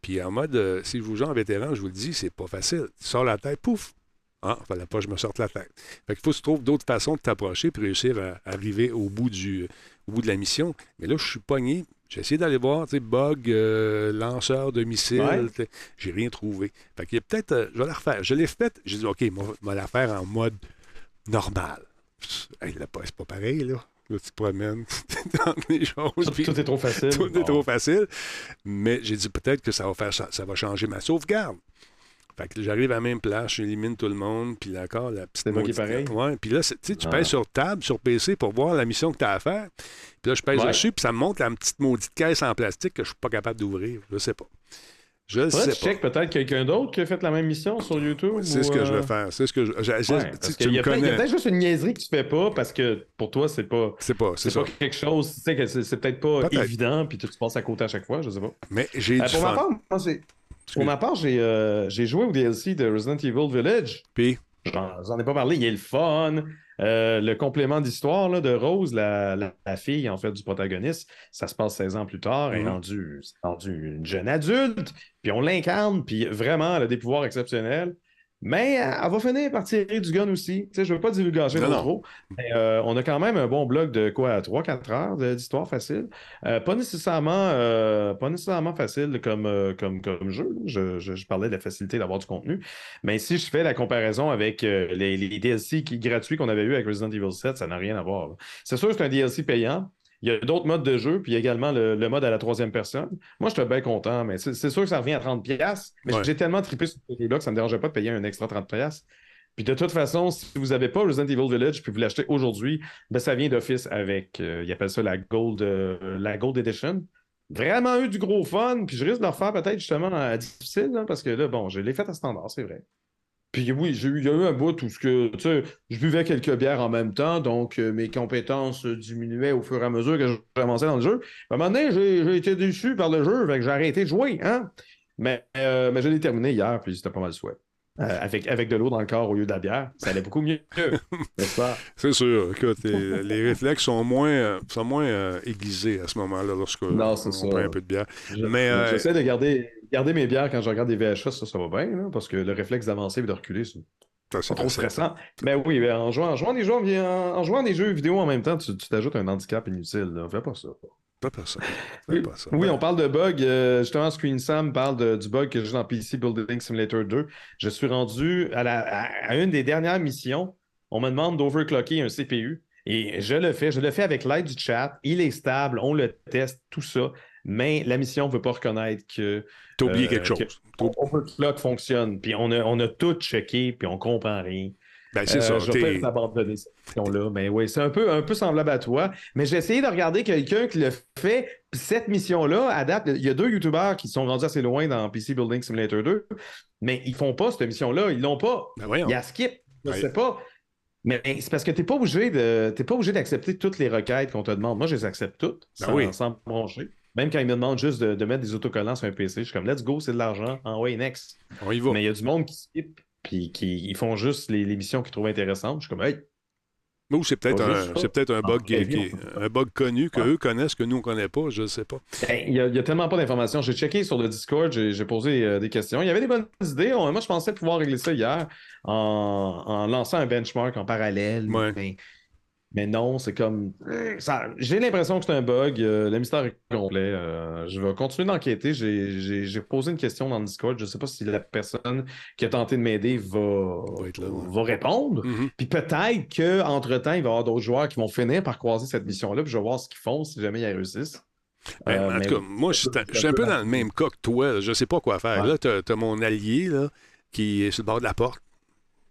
A: Puis en mode, euh, si je vous joue en vétéran, je vous le dis, c'est pas facile. Tu sors la tête, pouf! Ah, fallait pas que je me sorte la tête. Fait qu'il faut se trouver d'autres façons de t'approcher pour réussir à arriver au bout, du, au bout de la mission. Mais là, je suis pogné. J'ai essayé d'aller voir, tu sais, bug, euh, lanceur de missiles.
B: Ouais.
A: J'ai rien trouvé. Fait qu'il y a peut-être. euh, je vais la refaire. Je l'ai faite. J'ai dit, OK, moi, je vais la faire en mode normal. Hey, là, c'est pas pareil, là. Là, tu te promènes dans les choses.
B: Tout,
A: puis-
B: tout est trop facile.
A: tout est trop facile. Mais j'ai dit peut-être que ça va faire ça, ça va changer ma sauvegarde. Fait que j'arrive à la même place, j'élimine tout le monde, puis encore la petite
B: moi qui pareil?
A: Ouais, puis là, tu
B: Ah.
A: pèses sur table, sur PC pour voir la mission que tu as à faire. Puis là, je pèse
B: Ouais.
A: dessus, puis ça me montre la petite maudite caisse en plastique que je suis pas capable d'ouvrir. Je sais pas. Je sais
B: tu
A: pas.
B: peut-être quelqu'un d'autre qui a fait la même mission sur YouTube.
A: C'est
B: ou,
A: ce que je vais faire. C'est ce que je.
B: Ouais, parce
A: tu
B: y a peut-être il y a
A: connais.
B: peut-être juste une niaiserie que tu fais pas parce que pour toi, c'est pas.
A: C'est pas, c'est
B: pas quelque chose, tu sais, que c'est peut-être pas évident, puis tu passes à côté à chaque fois, je sais pas.
A: Mais j'ai
B: Euh,
A: du
B: pour, ma
A: fun.
B: part, moi, c'est- pour ma part, j'ai euh, joué au DLC de Resident Evil Village.
A: Puis,
B: J'en ai pas parlé, il est le fun. Euh, le complément d'histoire là, de Rose, la, la- la fille en fait du protagoniste, ça se passe 16 ans plus tard, elle est
A: Mhm.
B: rendue, rendu une jeune adulte, puis on l'incarne, puis vraiment, elle a des pouvoirs exceptionnels. Mais euh, elle va finir par tirer du gun aussi. Tu sais, je ne veux pas divulgacher
A: Non,
B: trop
A: non.
B: trop. Mais, euh, on a quand même un bon bloc de quoi, 3-4 heures d'histoire facile. Euh, pas, nécessairement, euh, pas nécessairement facile comme, comme, comme jeu. Je, je- je parlais de la facilité d'avoir du contenu. Mais si je fais la comparaison avec les, les DLC qui, gratuits qu'on avait eu avec Resident Evil 7, ça n'a rien à voir. C'est sûr que c'est un DLC payant. Il y a d'autres modes de jeu, puis également le, le mode à la troisième personne. Moi, j'étais bien content, mais c'est sûr que ça revient à 30$. Mais
A: Ouais.
B: j'ai tellement trippé sur ce jeu-là que ça ne me dérangeait pas de payer un extra 30$. Puis de toute façon, si vous n'avez pas Resident Evil Village puis vous l'achetez aujourd'hui, ben ça vient d'office avec, euh, ils appellent ça la Gold, euh, la Gold Edition. Vraiment eu du gros fun, puis je risque de le refaire peut-être justement à difficile, là, parce que là, bon, je l'ai fait à standard, c'est vrai. Puis oui, j'ai eu, il y a eu un bout où ce que, tu sais, je buvais quelques bières en même temps, donc euh, mes compétences diminuaient au fur et à mesure que j'avançais dans le jeu. À un moment donné, j'ai été déçu par le jeu, fait que j'ai arrêté de jouer, hein. Mais, euh, mais je l'ai terminé hier, puis c'était pas mal souhait. Euh, avec, avec de l'eau dans le corps au lieu de la bière, ça allait beaucoup mieux. N'est-ce pas?
A: c'est sûr. Écoute, les, les réflexes sont moins, sont moins euh, aiguisés à ce moment-là lorsque
B: Non, c'est
A: on
B: ça.
A: prend un peu de bière.
B: Je-
A: Mais,
B: J'essaie de garder, garder mes bières quand je regarde des VHS, ça, ça va bien, là, parce que le réflexe d'avancer et de reculer, c'est
A: ça,
B: trop stressant. Mais oui, mais en jouant, en jouant des jeux, en, en jouant des jeux vidéo en même temps, tu t'ajoutes un handicap inutile. Là. Fais pas ça.
A: Pas personne.
B: Oui,
A: Pas ça.
B: oui, on parle de bug. euh, justement, Screen Sam parle de- du bug que j'ai dans PC Building Simulator 2. Je suis rendu à, la- à- à une des dernières missions. On me demande d'overclocker un CPU. Et je le fais. Je le fais avec l'aide du chat. Il est stable. On le teste, tout ça. Mais la mission ne veut pas reconnaître que.
A: T'as oublié
B: euh,
A: quelque chose.
B: que Overclock fonctionne. Puis on a, on a tout checké, puis on comprend rien.
A: Ben, c'est
B: Euh,
A: ça.
B: Je vais abandonner cette mission-là. Mais oui, c'est un peu, un peu semblable à toi. Mais j'ai essayé de regarder quelqu'un qui le fait. Cette mission-là, à date, il y a deux YouTubeurs qui sont rendus assez loin dans PC Building Simulator 2, mais ils font pas cette mission-là. Ils l'ont pas.
A: Ben.
B: Il y a skip. Je
A: Ouais.
B: sais pas. Mais c'est parce que tu n'es pas obligé d'accepter toutes les requêtes qu'on te demande. Moi, je les accepte toutes
A: Ben
B: sans,
A: oui.
B: sans broncher. Même quand ils me demandent juste de, de mettre des autocollants sur un PC, je suis comme let's go, c'est de l'argent. En way next.
A: On y va.
B: Mais il y a du monde qui skip puis qui ils font juste les, les missions qu'ils trouvent intéressantes. Je suis comme hey,
A: Ou c'est peut-être un, c'est peut-être un bug,
B: Ah,
A: qui- qui- un bug connu que
B: Ouais.
A: eux connaissent, que nous, on ne connaît pas, je ne sais pas.
B: Ben, Il y, a, tellement pas d'informations. J'ai checké sur le Discord, j'ai j'ai posé euh, des questions. Il y avait des bonnes idées. On- moi, je pensais pouvoir régler ça hier en, en lançant un benchmark en parallèle.
A: Ouais.
B: Mais, mais non, c'est comme. ça- J'ai l'impression que c'est un bug. euh, le mystère est complet. euh, je vais continuer d'enquêter. J'ai- J'ai j'ai posé une question dans le Discord. Je ne sais pas si la personne qui a tenté de m'aider va,
A: Va être là, ouais.
B: va répondre.
A: Mhm.
B: Puis peut-être qu'entre-temps, il va y avoir d'autres joueurs qui vont finir par croiser cette mission-là. Puis je vais voir ce qu'ils font si jamais ils réussissent.
A: Ben,
B: Euh,
A: en
B: mais
A: tout cas, moi, je suis un peu dans le même cas que toi. là. Je ne sais pas quoi faire.
B: Ouais.
A: Là, tu as, mon allié là, qui est sur le bord de la porte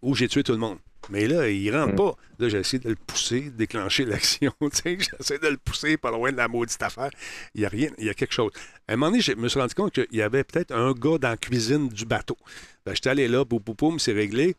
A: où j'ai tué tout le monde. Mais là, il rentre
B: Mm.
A: pas. Là, j'ai essayé de le pousser, de déclencher l'action. J'essaie de le pousser pas loin de la maudite affaire. Il y a rien, il y a quelque chose. À un moment donné, je me suis rendu compte qu'il y avait peut-être un gars dans la cuisine du bateau. Ben, J'étais allé là, boum, boum, boum, c'est réglé.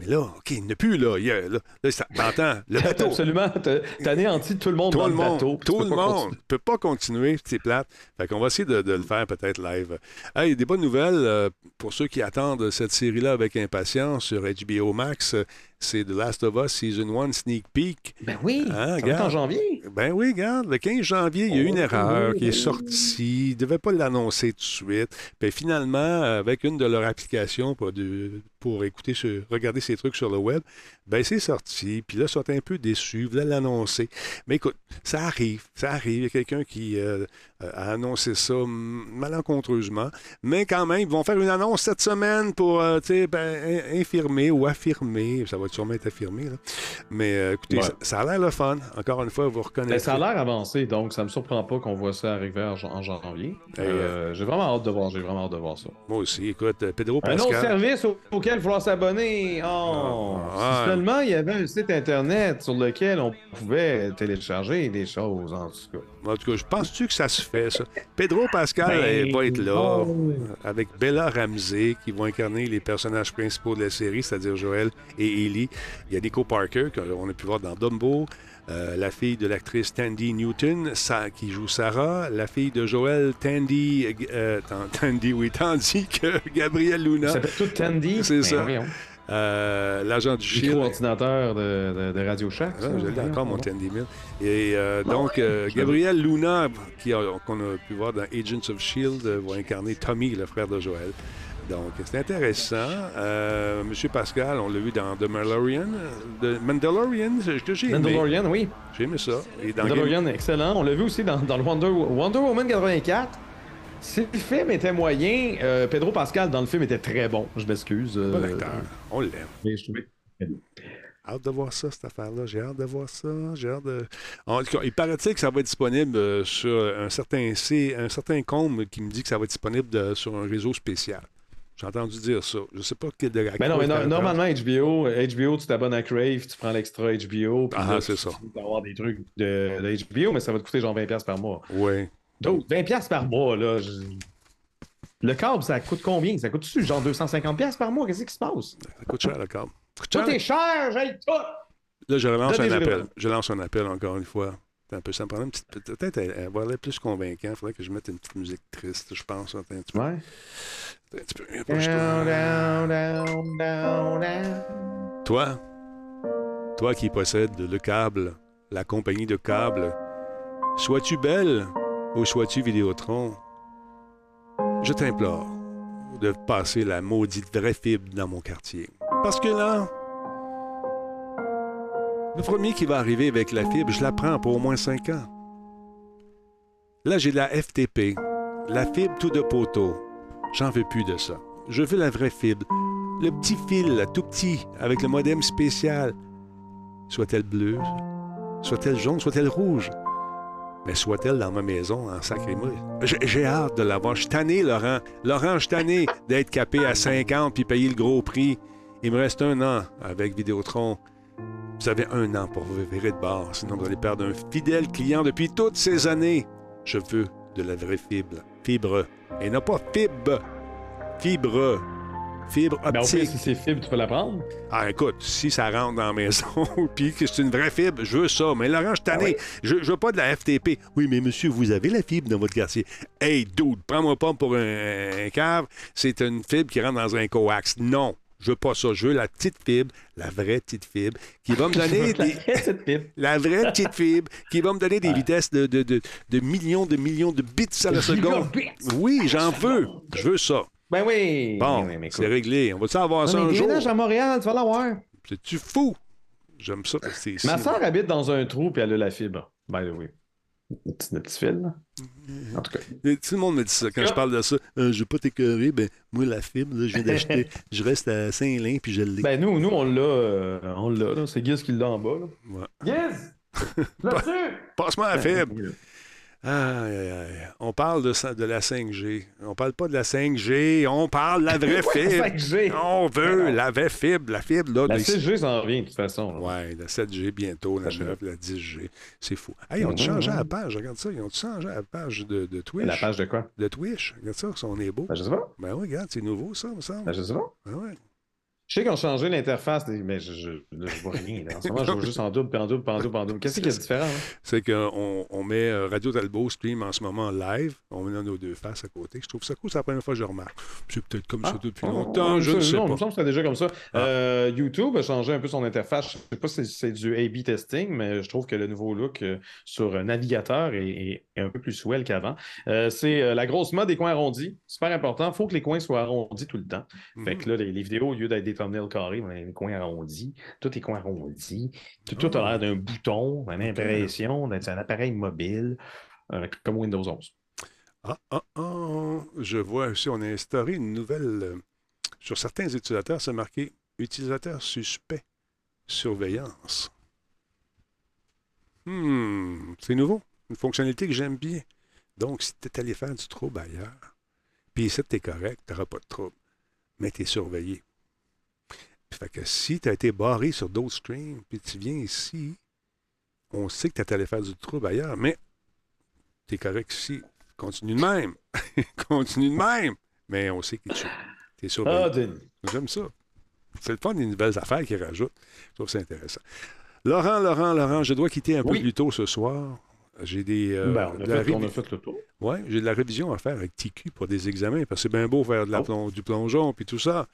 A: Mais là, OK, il n'est plus là. Il là, là, ça- t'entends, le bateau.
B: Absolument. T'as anéanti tout le monde
A: Tout
B: dans
A: le monde,
B: bateau.
A: tout le monde ne peut pas continuer, c'est plate. Fait qu'on va essayer de, de le faire peut-être live. Hey, des bonnes nouvelles euh, pour ceux qui attendent cette série-là avec impatience sur HBO Max. C'est The Last of Us Season 1 Sneak Peek.
B: Ben oui,
A: Hein,
B: ça être en janvier.
A: Ben oui, regarde, le 15 janvier, il y a eu une
B: Oh,
A: erreur
B: oui,
A: qui est sortie. Ils ne devaient pas l'annoncer tout de suite. Puis finalement, avec une de leurs applications pour, de- pour écouter, ce- regarder ces trucs sur le web, ben c'est sorti. Puis là, ils sont un peu déçus, ils voulaient l'annoncer. Mais écoute, ça arrive, ça arrive. Il y a quelqu'un qui euh, a annoncé ça malencontreusement. Mais quand même, ils vont faire une annonce cette semaine pour, euh, tu sais, ben, in- infirmer ou affirmer. Ça va sûrement être affirmé, là. Mais euh, écoutez,
B: Ouais.
A: ça, ça a l'air le fun. Encore une fois, vous
B: Ben,
A: reconnaissez.
B: ça a l'air avancé, donc ça me surprend pas qu'on voit ça arriver en, en janvier. Et,
A: Euh,
B: euh, j'ai vraiment hâte de voir, j'ai vraiment hâte de voir ça.
A: Moi aussi, écoute, Pedro
B: Un
A: Pascal.
B: autre service au- auquel il falloir s'abonner. Oh,
A: Ah,
B: si seulement il y avait un site internet sur lequel on pouvait télécharger des choses, en tout cas.
A: En tout cas, je pense-tu que ça se fait, ça? Pedro Pascal
B: Ben,
A: va être là
B: oh,
A: avec Bella Ramsey qui vont incarner les personnages principaux de la série, c'est-à-dire Joël et Ellie. Il y a Nico Parker, qu'on a pu voir dans Dumbo. euh, la fille de l'actrice Tandy Newton, ça, qui joue Sarah. La fille de Joël, Tandy. euh, Tan- Tandy, oui, Tandy que Gabriel Luna.
B: Ça s'appelle tout Tandy?
A: C'est
B: Ben,
A: ça. Euh, L'agent du Shield.
B: Micro-ordinateur de, de- de Radio Shack.
A: Ah,
B: voyons,
A: encore, mon. Tandy Mill. Et euh, donc, euh, Gabriel Luna, qui a- qu'on a pu voir dans Agents of S.H.I.E.L.D., va incarner Tommy, le frère de Joël. Donc, c'est intéressant. Euh, Monsieur Pascal, on l'a vu dans The Mandalorian. The Mandalorian, que j'ai aimé.
B: Mandalorian, oui.
A: J'ai aimé ça. Et dans Game-
B: Mandalorian, excellent. On l'a vu aussi dans, dans le Wonder, Wonder Woman 84. Si le film était moyen, euh, Pedro Pascal dans le film était très bon. Je m'excuse. euh,
A: Bon acteur. On l'aime.
B: mais je trouvais-
A: Hâte de voir ça, cette affaire-là. J'ai hâte de voir ça. J'ai hâte de. En tout cas, il paraît-il que ça va être disponible sur un certain C, un certain compte qui me dit que ça va être disponible de- sur un réseau spécial. J'ai entendu dire ça. Je sais pas quel de
B: Mais non, mais no- normalement, HBO, HBO, tu t'abonnes à Crave, tu prends l'extra HBO.
A: Ah, c'est ça.
B: Tu peux avoir des trucs de, de HBO, mais ça va te coûter genre 20$ par mois.
A: Oui.
B: Donc, 20$ par mois, là. je- Le câble, ça coûte combien? Ça coûte-tu genre 250$ par mois? Qu'est-ce qui se passe?
A: Ça coûte cher, le câble. Ça coûte
B: Tout
A: cher.
B: est cher, j'ai tout!
A: Là, je relance
B: Donne
A: un appel. Je lance un appel encore une fois. Un peu, ça une petite. Peut-être va aller plus convaincant. Il faudrait que je mette une petite musique triste, je pense. Attends un petit peu.
B: Ouais.
A: Attends un petit peu. Approche-toi.
B: Down, down, down, down, down.
A: Toi, toi qui possèdes le câble, la compagnie de câble, sois-tu belle ou sois-tu Vidéotron, je t'implore de passer la maudite vraie fibre dans mon quartier. Parce que là, le premier qui va arriver avec la fibre, je la prends pour au moins 5 ans. Là, j'ai la FTP, la fibre tout de poteau. J'en veux plus de ça. Je veux la vraie fibre. Le petit fil, tout petit, avec le modem spécial. Soit-elle bleue, soit-elle jaune, soit-elle rouge. Mais soit-elle dans ma maison en sacré mouille. J'ai- hâte de l'avoir. Je tanné, Laurent. Laurent, je tanné d'être capé à 50 puis payer le gros prix. Il me reste un an avec Vidéotron. Vous avez un an pour vous virer de bord, sinon vous allez perdre un fidèle client depuis toutes ces années. Je veux de la vraie fibre. Fibre. Et non pas fibre. Fibre. Fibre
B: Ben, au
A: optique.
B: si c'est fibre, tu peux la prendre.
A: Ah, écoute, si ça rentre dans la maison, puis que c'est une vraie fibre, je veux ça. Mais Laurent, je tanné. je, je veux pas de la FTP. Oui, mais monsieur, vous avez la fibre dans votre quartier. Hey, dude, prends-moi pas pour un, un cave. C'est une fibre qui rentre dans un coax. Non, je veux pas ça. Je veux la petite fibre, la vraie petite fibre, qui va me donner
B: La
A: des... La vraie petite fibre qui va me donner des vitesses de, de, de- de millions de millions de bits à la seconde. Oui, j'en veux. Je veux ça.
B: Ben oui.
A: Bon,
B: Oui,
A: c'est réglé. On va-tu avoir ça un jour?
B: à Montréal, tu vas l'avoir.
A: C'est-tu fou? J'aime ça.
B: Ma soeur habite dans un trou puis elle a la fibre. By the way. Là. En tout cas.
A: Et Tout le monde me dit ça. Quand je parle de ça, euh, je veux pas t'écœurer, ben, moi, la fibre, là, je viens d'acheter. je reste à Saint-Lin, puis je l'ai.
B: Ben nous, nous on l'a. euh, on l'a, là. C'est Giz qui l'a en bas, là.
A: Ouais.
B: Giz! Là-dessus!
A: Passe-moi la fibre. Aïe, aïe, aïe. On parle de, de la 5G. On parle pas de la 5G, on parle de la vraie fibre.
B: la 5G.
A: On veut la vraie fibre, la fibre, là.
B: La
A: des-
B: 6G s'en vient, de toute façon.
A: Ouais, la 7G bientôt, la 9, la 10G. C'est fou. Hey, ils ont
B: Ouais,
A: changé la page, regarde ça. Ils ont changé la page de, de Twitch.
B: La page de quoi?
A: De Twitch. Regarde ça, on est beau.
B: Ben, je sais pas.
A: Ben oui, regarde, c'est nouveau, ça, me semble.
B: Ben, je sais pas.
A: Ben ouais.
B: Je sais qu'ils ont changé l'interface, mais je, je, vois rien. là. En ce moment, je vois juste en double, puis en double, puis en double, en double. Qu'est-ce qui est différent? là?
A: C'est qu'on on met euh, Radio Talbot stream en ce moment live. On met nos deux faces à côté. Je trouve ça cool. C'est la première fois que je remarque. C'est peut-être comme ça depuis
B: Ah,
A: longtemps. Je ne sais
B: non, Il me semble que c'était déjà comme ça. Euh, YouTube a changé un peu son interface. Je ne sais pas si c'est du A-B testing, mais je trouve que le nouveau look euh, sur navigateur est, est- est un peu plus swell qu'avant. Euh, c'est la grosse mode des coins arrondis. Super important. Il faut que les coins soient arrondis tout le temps. Fait que là, les, les vidéos, au lieu d'être des thumbnails carrés, on a des coins arrondis. Tout est coins arrondis. Tout, tout a l'air d'un bouton. L'impression d'être un appareil mobile, euh, comme Windows 11.
A: Ah, ah, ah. Je vois aussi, on a instauré une nouvelle. euh, sur certains utilisateurs, c'est marqué Utilisateur suspect, surveillance. Hmm, c'est nouveau. Une fonctionnalité que j'aime bien. Donc, si tu es allé faire du trouble ailleurs, puis ici, tu es correct, tu n'auras pas de trouble, mais tu es surveillé. Fait que si tu as été barré sur d'autres streams, puis tu viens ici, on sait que tu es allé faire du trouble ailleurs, mais tu es correct ici. Continue de même. Continue de même. Mais on sait que tu es surveillé.
B: Ah.
A: J'aime ça. C'est le fun des nouvelles affaires qu'ils rajoutent. Je trouve ça intéressant. Laurent, Laurent, Laurent, je dois quitter un peu plus tôt ce soir. J'ai des. euh,
B: Ben, on, a
A: de la
B: fait, on
A: révi-
B: a fait le tour.
A: Ouais, j'ai de la révision à faire avec TQ pour des examens, parce que c'est bien beau faire de la
B: Oh.
A: du plongeon puis tout ça.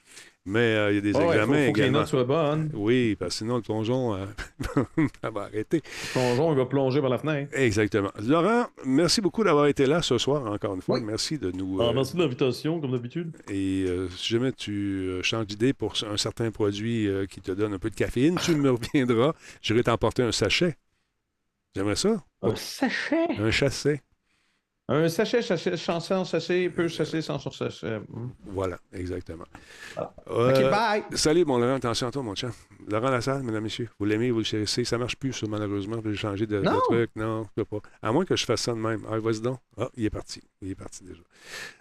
A: Mais euh, il y a des
B: ouais,
A: examens
B: faut, faut que les notes soient bonnes.
A: Oui, parce que sinon le plongeon, euh, va arrêter.
B: Le plongeon, il va plonger par la fenêtre.
A: Exactement. Laurent, merci beaucoup d'avoir été là ce soir, encore une fois.
B: Oui.
A: Merci de nous.
B: Ah, merci de l'invitation, comme d'habitude.
A: Et si jamais tu changes d'idée pour un certain produit qui te donne un peu de caféine, tu me reviendras. J'irai t'emporter un sachet. J'aimerais ça.
B: Un sachet?
A: Un chasset.
B: Un sachet, sachet, chanson, sachet, peu sachet, sans sachet. Hmm.
A: Voilà, exactement.
B: Voilà.
A: Euh,
B: OK, bye!
A: Salut, mon Laurent. Attention à toi, mon chat. Laurent Lassalle, mesdames, messieurs. Vous l'aimez, vous le chérissez. Ça marche plus, ça, malheureusement. J'ai changé de, de truc. Non, je peux pas. À moins que je fasse ça de même. Ah, vas-y donc. Ah, il est parti. Il est parti déjà.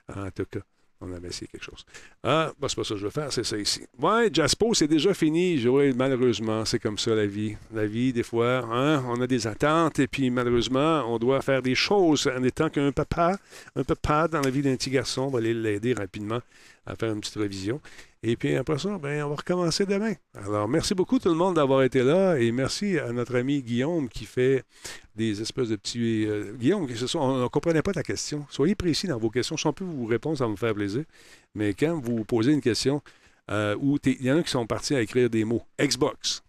A: Ah, en tout cas, on avait essayé quelque chose. Ah, bah, c'est pas ça que je veux faire, c'est ça ici. Ouais, Jaspo, c'est déjà fini. Malheureusement, c'est comme ça la vie. La vie, des fois, hein, on a des attentes et puis malheureusement, on doit faire des choses en étant qu'un papa. Un papa dans la vie d'un petit garçon, on va aller l'aider rapidement à faire une petite révision. Et puis après ça, ben, on va recommencer demain. Alors, merci beaucoup tout le monde d'avoir été là et merci à notre ami Guillaume qui fait des espèces de petits. euh, Guillaume, on ne comprenait pas ta question. Soyez précis dans vos questions. Si on peut vous répondre, ça va me faire plaisir. Mais quand vous posez une question euh, où il y en a qui sont partis à écrire des mots Xbox.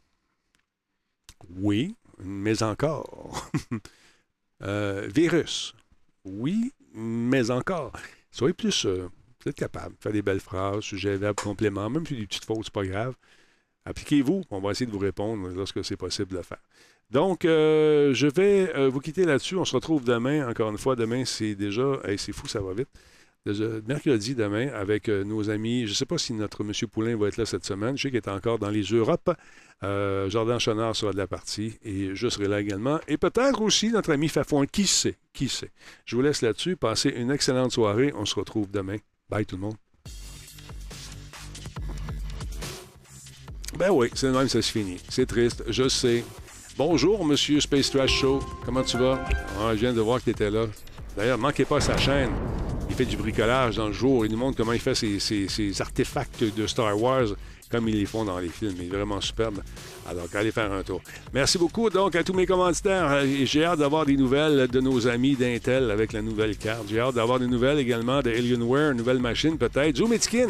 A: Oui, mais encore. Euh, virus. Oui, mais encore. Soyez plus. Vous êtes capable de faire des belles phrases, sujet, verbe, complément, même si des petites fautes, c'est pas grave. Appliquez-vous. On va essayer de vous répondre lorsque c'est possible de le faire. Donc, euh, je vais euh, vous quitter là-dessus. On se retrouve demain. Encore une fois, demain, c'est déjà. hey, c'est fou, ça va vite. Mercredi demain avec euh, nos amis. Je ne sais pas si notre M. Poulain va être là cette semaine. Je sais qu'il est encore dans les Europes. Jordan Chenard sera de la partie et je serai là également. Et peut-être aussi notre ami Fafouin. Qui sait? Qui sait? Je vous laisse là-dessus. Passez une excellente soirée. On se retrouve demain. Bye tout le monde. Ben oui, c'est le même, ça se finit. C'est triste, je sais. Bonjour, monsieur Space Trash Show. Comment tu vas? Ah, je viens de voir que tu étais là. D'ailleurs, manquez pas sa chaîne. Il fait du bricolage dans le jour. Il nous montre comment il fait ses artefacts de Star Wars comme ils les font dans les films. Il est vraiment superbe. Alors, allez faire un tour. Merci beaucoup donc à tous mes commanditaires. Euh, J'ai hâte d'avoir des nouvelles de nos amis d'Intel avec la nouvelle carte. J'ai hâte d'avoir des nouvelles également de Alienware, nouvelle machine peut-être. Zoom Skin.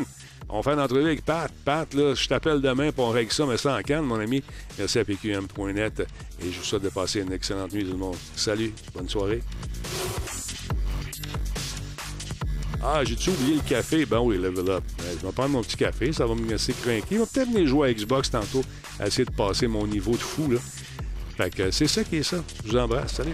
A: On fait une entrevue avec Pat. Pat, je t'appelle demain pour on règle ça, mais ça en canne, mon ami. Merci à PQM.net et je vous souhaite de passer une excellente nuit, tout le monde. Salut, bonne soirée. Ah, j'ai-tu oublié le café? Ben oui, level up. Euh, Je vais prendre mon petit café, ça va me laisser craquer. Je vais peut-être venir jouer à Xbox tantôt, essayer de passer mon niveau de fou, là. Fait que c'est ça qui est ça. Je vous embrasse. Salut.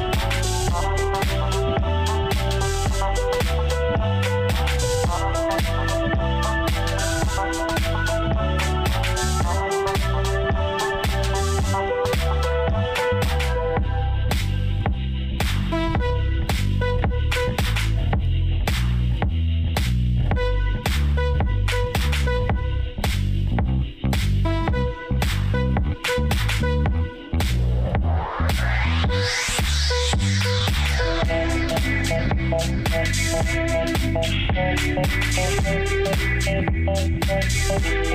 L: her, I